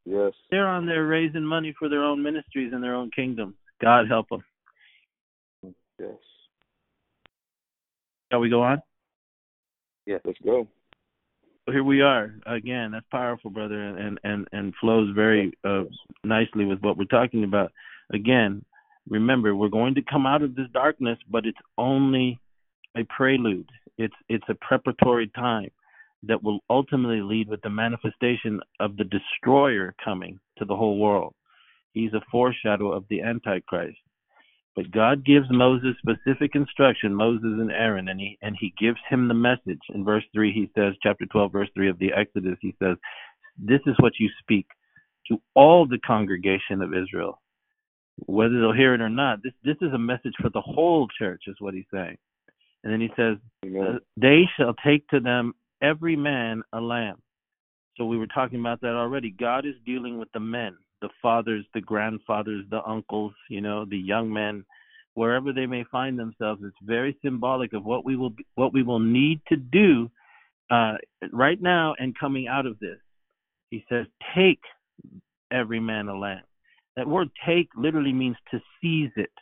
B: Yes.
C: They're on there raising money for their own ministries and their own kingdom. God help them.
B: Yes.
C: Shall we go on?
B: Yeah, let's go.
C: Well, here we are again. That's powerful, brother, and and and flows very uh, nicely with what we're talking about. Again, remember we're going to come out of this darkness, but it's only a prelude. It's it's a preparatory time that will ultimately lead with the manifestation of the destroyer coming to the whole world. He's a foreshadow of the Antichrist. But God gives Moses specific instruction, Moses and Aaron, and he and he gives him the message. In verse three, he says, chapter twelve, verse three of the Exodus, he says, This is what you speak to all the congregation of Israel. Whether they'll hear it or not, this this is a message for the whole church, is what he's saying. And then he says,
B: Amen.
C: uh, they shall take to them every man a lamb. So we were talking about that already. God is dealing with the men, the fathers, the grandfathers, the uncles, you know, the young men, wherever they may find themselves. It's very symbolic of what we will be, what we will need to do uh, right now and coming out of this. He says, "Take every man a lamb." That word "take" literally means to seize it,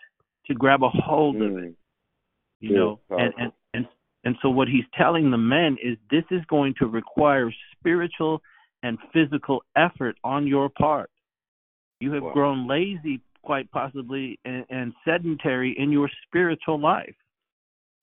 C: to grab a hold of it
B: Mm.
C: you
B: Yeah,
C: know and, and and and so what he's telling the men is this is going to require spiritual and physical effort on your part you have
B: Wow.
C: grown lazy quite possibly and, and sedentary in your spiritual life.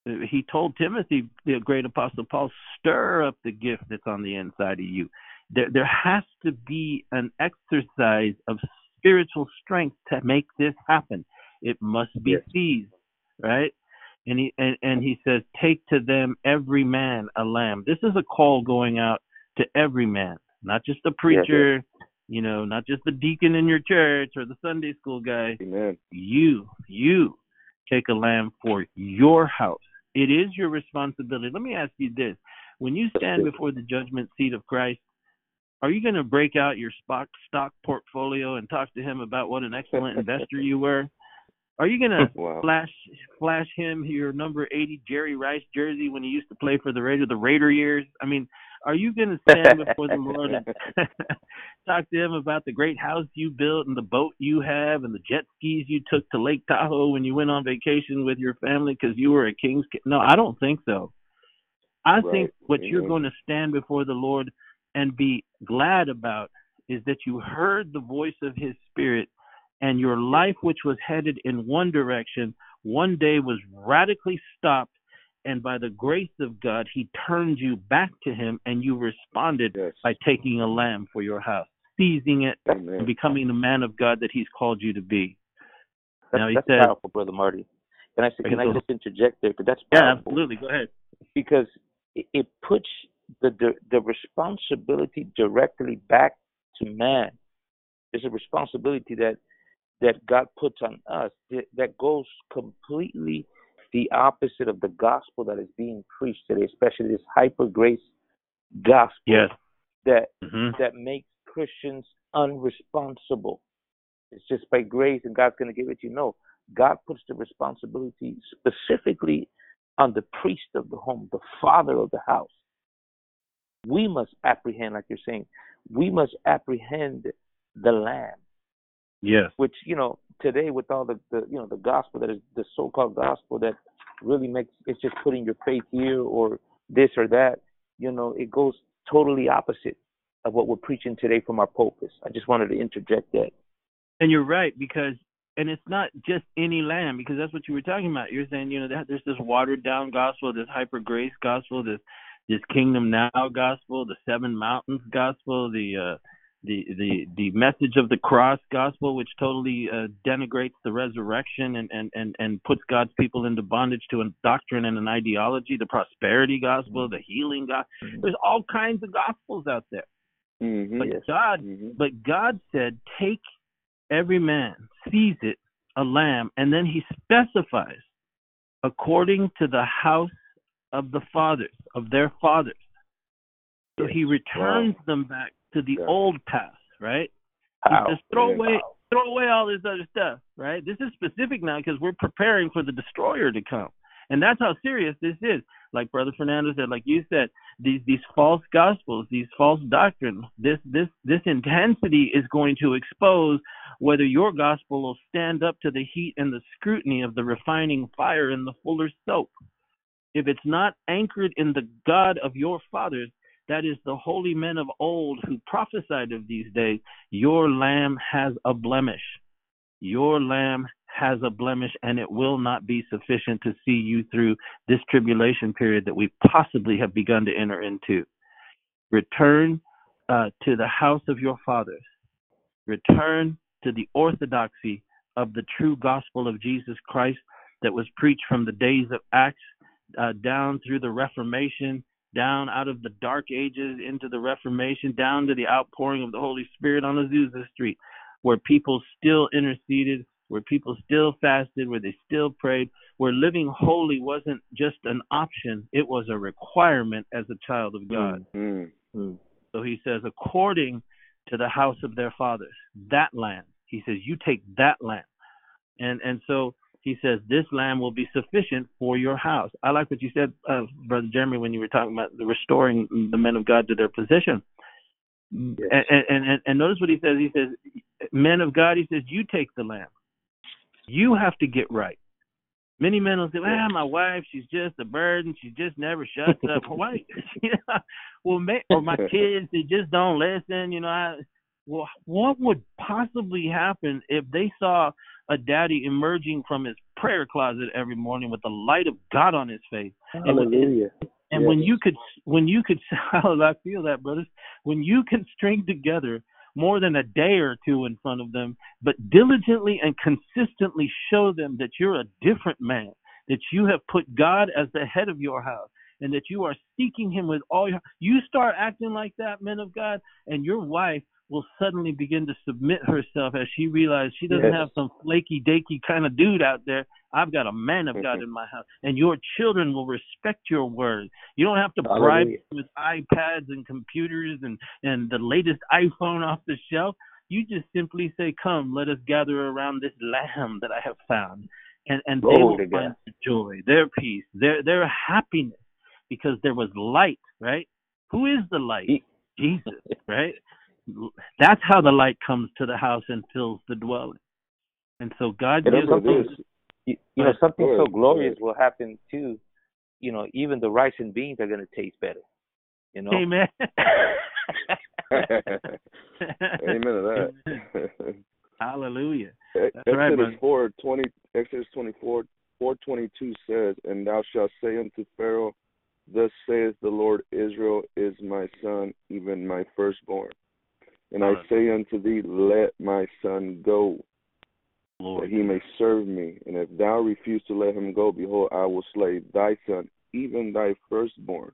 C: He told timothy the great apostle paul stir up the gift that's on the inside of you. There there has to be an exercise of spiritual strength to make this happen. It must be
A: Yes.
C: seized right? And he and, and he says take to them every man a lamb. This is a call going out to every man not just the preacher you know not just the deacon in your church or the sunday school guy
B: Amen.
C: you you take a lamb for your house it is your responsibility let me ask you this when you stand before the judgment seat of christ are you going to break out your stock stock portfolio and talk to him about what an excellent investor you were are you going to
B: Wow.
C: flash flash him your number 80 Jerry Rice jersey when he used to play for the Raiders, the Raider years. I mean, Are you going to stand before the Lord and talk to him about the great house you built and the boat you have and the jet skis you took to Lake Tahoe when you went on vacation with your family because you were a king's kid? No, I don't think so. I
B: Right.
C: think what you're
B: Mhm.
C: going to stand before the Lord and be glad about is that you heard the voice of his spirit and your life which was headed in one direction one day was radically stopped and by the grace of God he turned you back to him and you responded
B: Yes.
C: by taking a lamb for your house seizing it and becoming the man of God that he's called you to be
A: That's,
C: Now, he
A: that's
C: said-
A: powerful, brother Marty. Can I say, can I just interject there? Because that's
C: yeah absolutely go ahead
A: because it, it puts the, the the responsibility directly back to man. It's a responsibility that that God puts on us that, that goes completely the opposite of the gospel that is being preached today, especially this hyper grace gospel
C: yes
A: that
C: hmm
A: that makes Christians unresponsible. It's just by grace and God's going to give it to you. No, God puts the responsibility specifically on the priest of the home, the father of the house. We must apprehend, like you're saying, we must apprehend the lamb,
C: yes
A: which, you know, today with all the, the you know, the gospel that is the so called gospel that really makes it's just putting your faith here or this or that, you know, it goes totally opposite of what we're preaching today from our pulpits. I just wanted to interject that.
C: And you're right because, and it's not just any lamb because that's what you were talking about. You're saying you know that there's this watered down gospel, this hyper grace gospel, this this kingdom now gospel, the seven mountains gospel, the uh, the the the message of the cross gospel, which totally uh, denigrates the resurrection and, and and and puts God's people into bondage to a doctrine and an ideology. The prosperity gospel, the healing gospel. There's all kinds of gospels out there,
B: Mhm.
C: but
A: Yes.
C: God
B: Mhm.
C: but God said, Take every man, seize it, a lamb, and then he specifies according to the house of the fathers, of their fathers. So he returns them back to the old path, right?
A: Pow.
C: says, throw away throw away all this other stuff, right? This is specific now because we're preparing for the destroyer to come. And that's how serious this is. Like Brother Fernando said, like you said, these these false gospels, these false doctrines, this this this intensity is going to expose whether your gospel will stand up to the heat and the scrutiny of the refining fire and the fuller soap. If it's not anchored in the God of your fathers, that is the holy men of old who prophesied of these days, your lamb has a blemish. Your lamb has a blemish, and it will not be sufficient to see you through this tribulation period that we possibly have begun to enter into. Return uh, to the house of your fathers. Return to the orthodoxy of the true gospel of Jesus Christ that was preached from the days of Acts uh, down through the Reformation, down out of the Dark Ages into the Reformation, down to the outpouring of the Holy Spirit on Azusa Street, where people still interceded, where people still fasted, where they still prayed, where living holy wasn't just an option, it was a requirement as a child of God.
B: Mhm.
A: Mm.
C: So he says, according to the house of their fathers, that land. He says, you take that land. And and so he says, this land will be sufficient for your house. I like what you said, uh, Brother Jeremy, when you were talking about the restoring the men of God to their position. And, and, and, and notice what he says. He says, men of God, he says, you take the land. You have to get right. Many men will say, "Well, my wife, she's just a burden. She just never shuts up." Why? yeah. Well, may, or my kids, they just don't listen. You know, I, well, what would possibly happen if they saw a daddy emerging from his prayer closet every morning with the light of God on his face? And when-
A: Hallelujah.
C: and when
A: Yes.
C: you could, when you could, how I feel that, brothers? When you can string together more than a day or two in front of them, but diligently and consistently show them that you're a different man, that you have put God as the head of your house, and that you are seeking Him with all your. You start acting like that, men of God, and your wife will suddenly begin to submit herself as she realizes she doesn't
A: Yes.
C: have some flaky, dakey kind of dude out there. I've got a man of God in my house, and your children will respect your word. You don't have to bribe
A: Hallelujah.
C: them with iPads and computers and and the latest iPhone off the shelf. You just simply say, "Come, let us gather around this lamb that I have found," and and they will
A: God.
C: find their joy, their peace, their their happiness, because there was light, right? Who is the light? Jesus, right? That's how the light comes to the house and fills the dwelling. And so God
A: You know,
C: gives
A: something,
C: Moses.
A: you, you know, something so glorious will happen too. You know, even the rice and beans are going to taste better. You know,
C: Amen.
B: Amen to that.
C: Hallelujah.
B: Exodus
C: right,
B: four twenty Exodus twenty four four twenty two says, And thou shalt say unto Pharaoh, Thus saith the Lord Israel is my son, even my firstborn. And I say unto thee, Let my son go, that he may serve me. And if thou refuse to let him go, behold, I will slay thy son, even thy firstborn.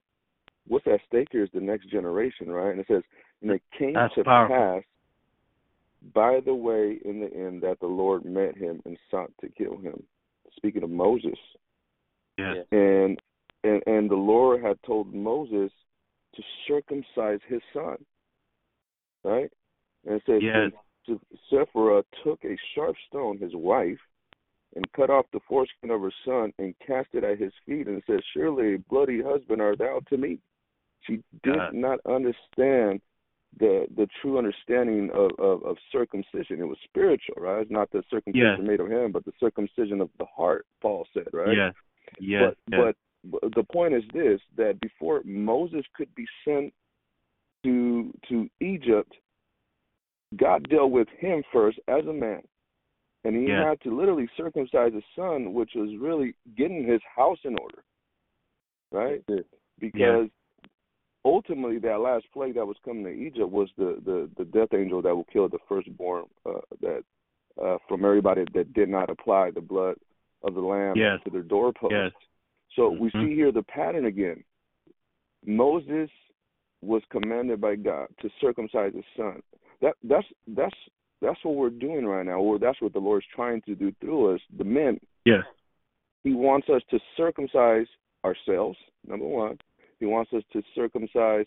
B: What's at stake here is the next generation, right? And it says, And it came
C: That's
B: to
C: powerful.
B: pass by the way in the end that the Lord met him and sought to kill him. Speaking of Moses.
C: Yes.
B: And and and the Lord had told Moses to circumcise his son. Right? And it says
C: Yes.
B: Sephora took a sharp stone, his wife, and cut off the foreskin of her son and cast it at his feet and said, Surely bloody husband art thou to me. She did
C: God.
B: not understand the the true understanding of, of, of circumcision. It was spiritual, right? It's not the circumcision
C: Yes.
B: made of him, but the circumcision of the heart, Paul said, right?
C: Yes. Yes.
B: But,
C: yes.
B: but but the point is this: that before Moses could be sent to to Egypt, God dealt with him first as a man, and he
C: Yeah.
B: had to literally circumcise his son, which was really getting his house in order, right? Because ultimately, that last plague that was coming to Egypt was the the the death angel that will kill the firstborn uh, that uh, from everybody that did not apply the blood of the lamb
C: Yes.
B: to their doorpost.
C: Yes.
B: So we
C: Mhm.
B: see here the pattern again. Moses was commanded by God to circumcise his son. That that's that's that's what we're doing right now, or that's what the Lord's trying to do through us, the men.
C: Yes.
B: He wants us to circumcise ourselves, number one. He wants us to circumcise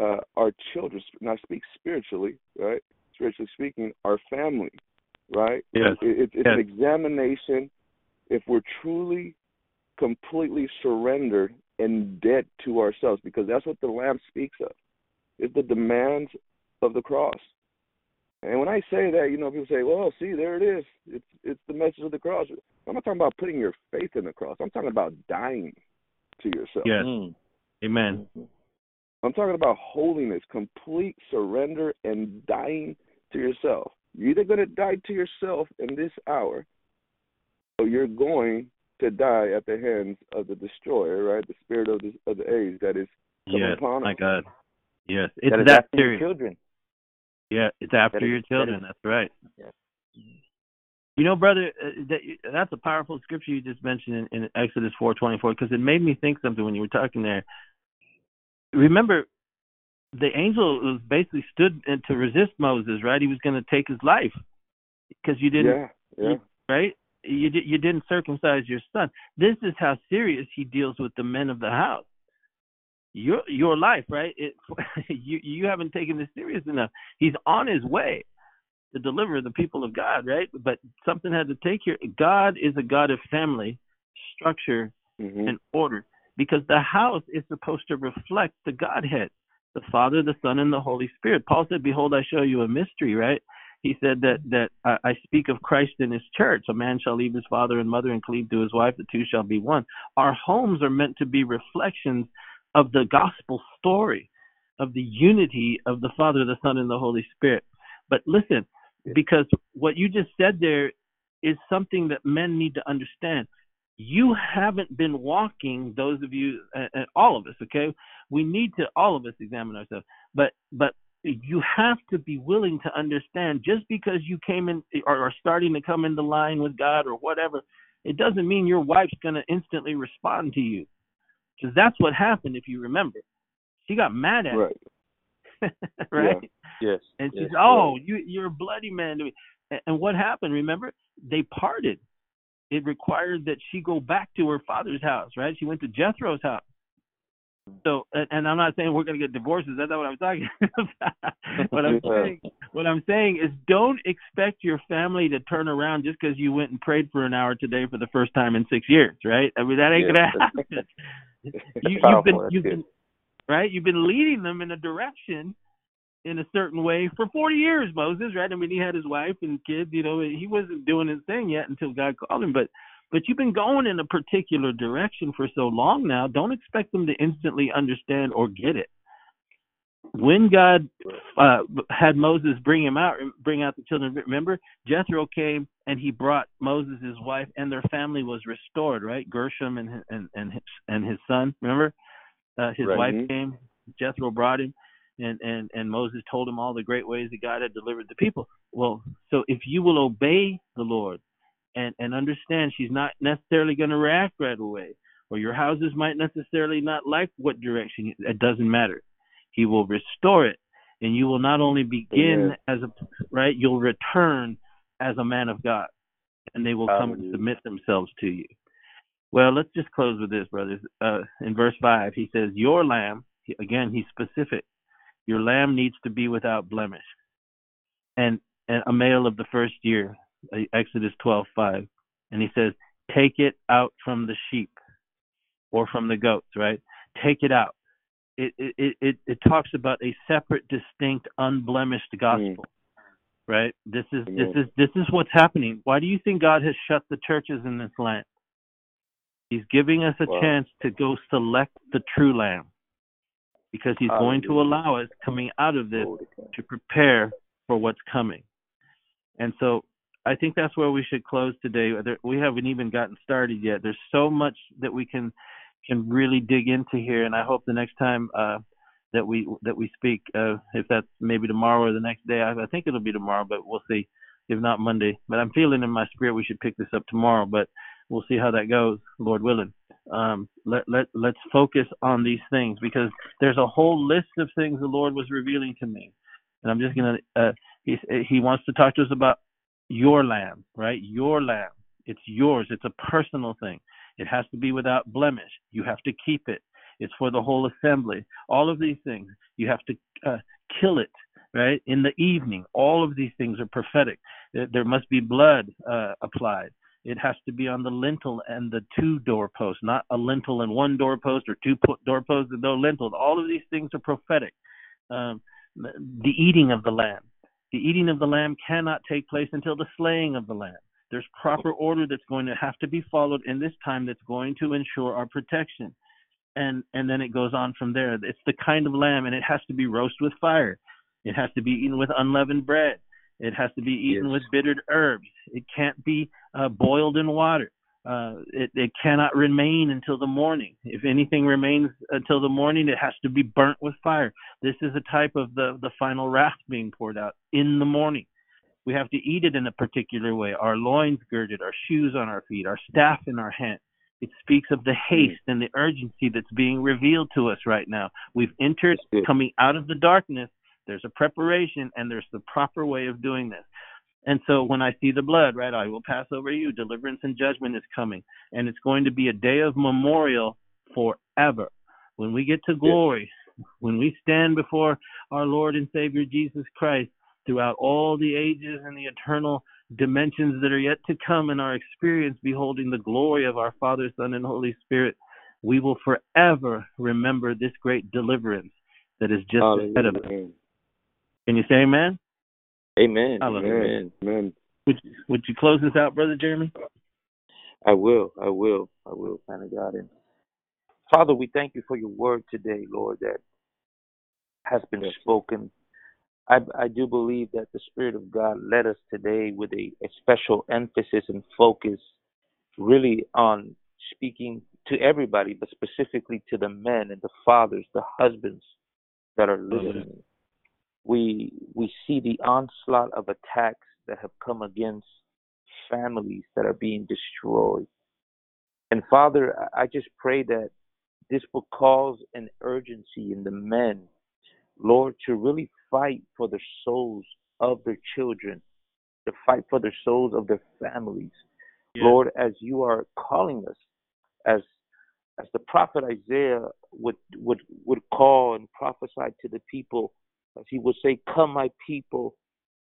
B: uh, our children. Now, speak spiritually, right? Spiritually speaking, our family, right?
C: Yes.
B: It, it, it's
C: Yes.
B: an examination if we're truly, completely surrendered and dead to ourselves, because that's what the Lamb speaks of. It's the demands of the cross. And when I say that, you know, people say, "Well, see, there it is. It's it's the message of the cross." I'm not talking about putting your faith in the cross. I'm talking about dying to yourself.
C: Yes.
A: Mm.
C: Amen.
B: I'm talking about holiness, complete surrender, and dying to yourself. You're either going to die to yourself in this hour, or you're going to die at the hands of the destroyer, right? The spirit of the of the age that is coming
C: Yes.
B: upon
C: My
B: us.
C: God. Yes. It's
A: That is
C: that
A: after your children.
C: Yeah, it's after
A: That is-
C: your
A: that
C: children.
A: is-
C: That's right.
A: Yeah.
C: You know, brother, uh, that, that's a powerful scripture you just mentioned in, in Exodus four twenty four because it made me think something when you were talking there. Remember, the angel was basically stood to resist Moses, right? He was going to take his life because you didn't,
B: Yeah, yeah.
C: right? You you didn't circumcise your son. This is how serious he deals with the men of the house. Your your life, right? It, you you haven't taken this serious enough. He's on his way to deliver the people of God, right? But something had to take here. God is a God of family, structure,
B: hmm
C: and order because the house is supposed to reflect the Godhead, the Father, the Son, and the Holy Spirit. Paul said, "Behold, I show you a mystery." Right? He said that that I, I speak of Christ and His church. A man shall leave his father and mother and cleave to his wife; the two shall be one. Our homes are meant to be reflections of the gospel story, of the unity of the Father, the Son, and the Holy Spirit. But listen, because what you just said there is something that men need to understand you haven't been walking those of you uh, all of us okay we need to all of us examine ourselves but but you have to be willing to understand just because you came in or are starting to come into line with god or whatever it doesn't mean your wife's going to instantly respond to you because that's what happened if you remember she got mad at
B: Right.
C: him, right
A: Yes.
C: and she
A: yes,
C: said, "Oh, you you're a bloody man." to me." And- And what happened? Remember, they parted. It required that she go back to her father's house. Right? She went to Jethro's house. So, and, I'm not saying we're going to get divorces. That's not what I'm talking about. what I'm saying, what I'm saying is, don't expect your family to turn around just because you went and prayed for an hour today for the first time in six years. Right? I mean, that ain't
B: Yeah.
C: gonna happen. you, you've been you've been right? You've been leading them in a direction in a certain way for 40 years, Moses, right? I mean, he had his wife and kids, you know, he wasn't doing his thing yet until God called him, but but you've been going in a particular direction for so long now. Don't expect them to instantly understand or get it. When God uh, had Moses bring him out, bring out the children, remember Jethro came and he brought Moses, his wife, and their family was restored, right? Gershom and and and his, and his son, remember, uh, his right. wife came. Jethro brought him and and and Moses told him all the great ways that God had delivered the people. Well, so if you will obey the Lord and and understand she's not necessarily going to react right away or your houses might necessarily not like what direction it doesn't matter. He will restore it and you will not only begin Amen. as a right, you'll return as a man of God and they will come and submit themselves to you. Well, let's just close with this, brothers. Uh, in verse 5, he says, Your lamb, again, he's specific your lamb needs to be without blemish, and, and a male of the first year. Uh, Exodus 12:5, and he says, "Take it out from the sheep or from the goats." Right? Take it out. It it it, it talks about a separate, distinct, unblemished gospel. Mm. Right? This is this is this is what's happening. Why do you think God has shut the churches in this land? He's giving us a wow. chance to go select the true lamb because he's going to allow us coming out of this to prepare for what's coming. And so I think that's where we should close today. We haven't even gotten started yet. There's so much that we can can really dig into here, and I hope the next time uh, that we that we speak, uh, if that's maybe tomorrow or the next day, I, I think it'll be tomorrow, but we'll see. If not Monday, but I'm feeling in my spirit we should pick this up tomorrow. But we'll see how that goes, Lord willing um, let let let's focus on these things because there's a whole list of things the Lord was revealing to me, and I'm just gonna. Uh, he he wants to talk to us about your lamb, right? Your lamb. It's yours. It's a personal thing. It has to be without blemish. You have to keep it. It's for the whole assembly. All of these things you have to uh, kill it right in the evening. All of these things are prophetic. There must be blood uh, applied. It has to be on the lintel and the two doorposts, not a lintel and one doorpost or two doorposts and no lintel. All of these things are prophetic. Um, the eating of the lamb. The eating of the lamb cannot take place until the slaying of the lamb. There's proper order that's going to have to be followed in this time that's going to ensure our protection. And and then it goes on from there. It's the kind of lamb, and it has to be roasted with fire. It has to be eaten with unleavened bread. It has to be eaten yes. with bittered herbs. It can't be uh, boiled in water. Uh, it, it cannot remain until the morning. If anything remains until the morning, it has to be burnt with fire. This is a type of the, the final wrath being poured out in the morning. We have to eat it in a particular way. Our loins girded, our shoes on our feet, our staff in our hand. It speaks of the haste and the urgency that's being revealed to us right now. We've entered coming out of the darkness there's a preparation and there's the proper way of doing this. And so when I see the blood, right, I will pass over you. Deliverance and judgment is coming. And it's going to be a day of memorial forever. When we get to glory, when we stand before our Lord and Savior Jesus Christ throughout all the ages and the eternal dimensions that are yet to come in our experience, beholding the glory of our Father, Son, and Holy Spirit, we will forever remember this great deliverance that is just Hallelujah. ahead of us. Can you say amen?
A: Amen.
B: Amen. Amen.
C: Would you, would you close this out, brother Jeremy?
A: I will. I will. I will, kind of God. And Father, we thank you for your word today, Lord, that has been spoken. I, I do believe that the Spirit of God led us today with a, a special emphasis and focus really on speaking to everybody, but specifically to the men and the fathers, the husbands that are listening we we see the onslaught of attacks that have come against families that are being destroyed. And Father, I just pray that this will cause an urgency in the men, Lord, to really fight for the souls of their children, to fight for the souls of their families. Yeah. Lord, as you are calling us, as as the prophet Isaiah would would would call and prophesy to the people as he would say, Come, my people,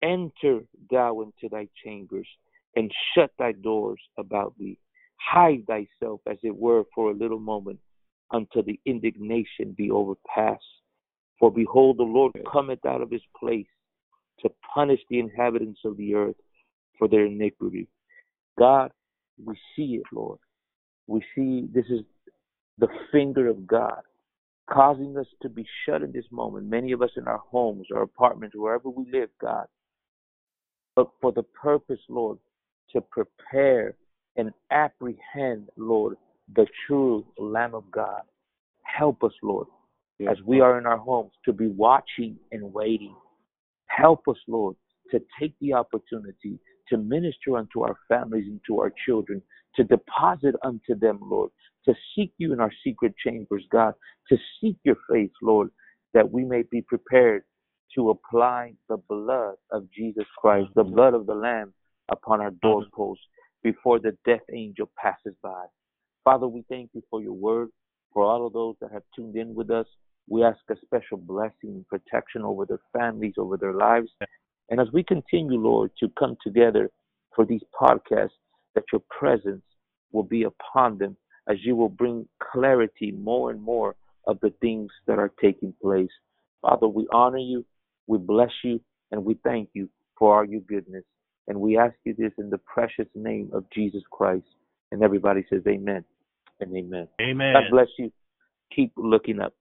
A: enter thou into thy chambers, and shut thy doors about thee. Hide thyself, as it were, for a little moment, until the indignation be overpassed. For behold, the Lord cometh out of his place to punish the inhabitants of the earth for their iniquity. God, we see it, Lord. We see this is the finger of God causing us to be shut in this moment, many of us in our homes or apartments, wherever we live, God. But for the purpose, Lord, to prepare and apprehend, Lord, the true Lamb of God. Help us, Lord, as we are in our homes to be watching and waiting. Help us, Lord, to take the opportunity to minister unto our families and to our children, to deposit unto them, Lord, to seek you in our secret chambers, God, to seek your face, Lord, that we may be prepared to apply the blood of Jesus Christ, the blood of the Lamb upon our doorposts before the death angel passes by. Father, we thank you for your word, for all of those that have tuned in with us. We ask a special blessing and protection over their families, over their lives. And as we continue, Lord, to come together for these podcasts, that your presence will be upon them as you will bring clarity more and more of the things that are taking place. Father, we honor you, we bless you, and we thank you for all your goodness. And we ask you this in the precious name of Jesus Christ. And everybody says amen and amen.
C: Amen.
A: God bless you. Keep looking up.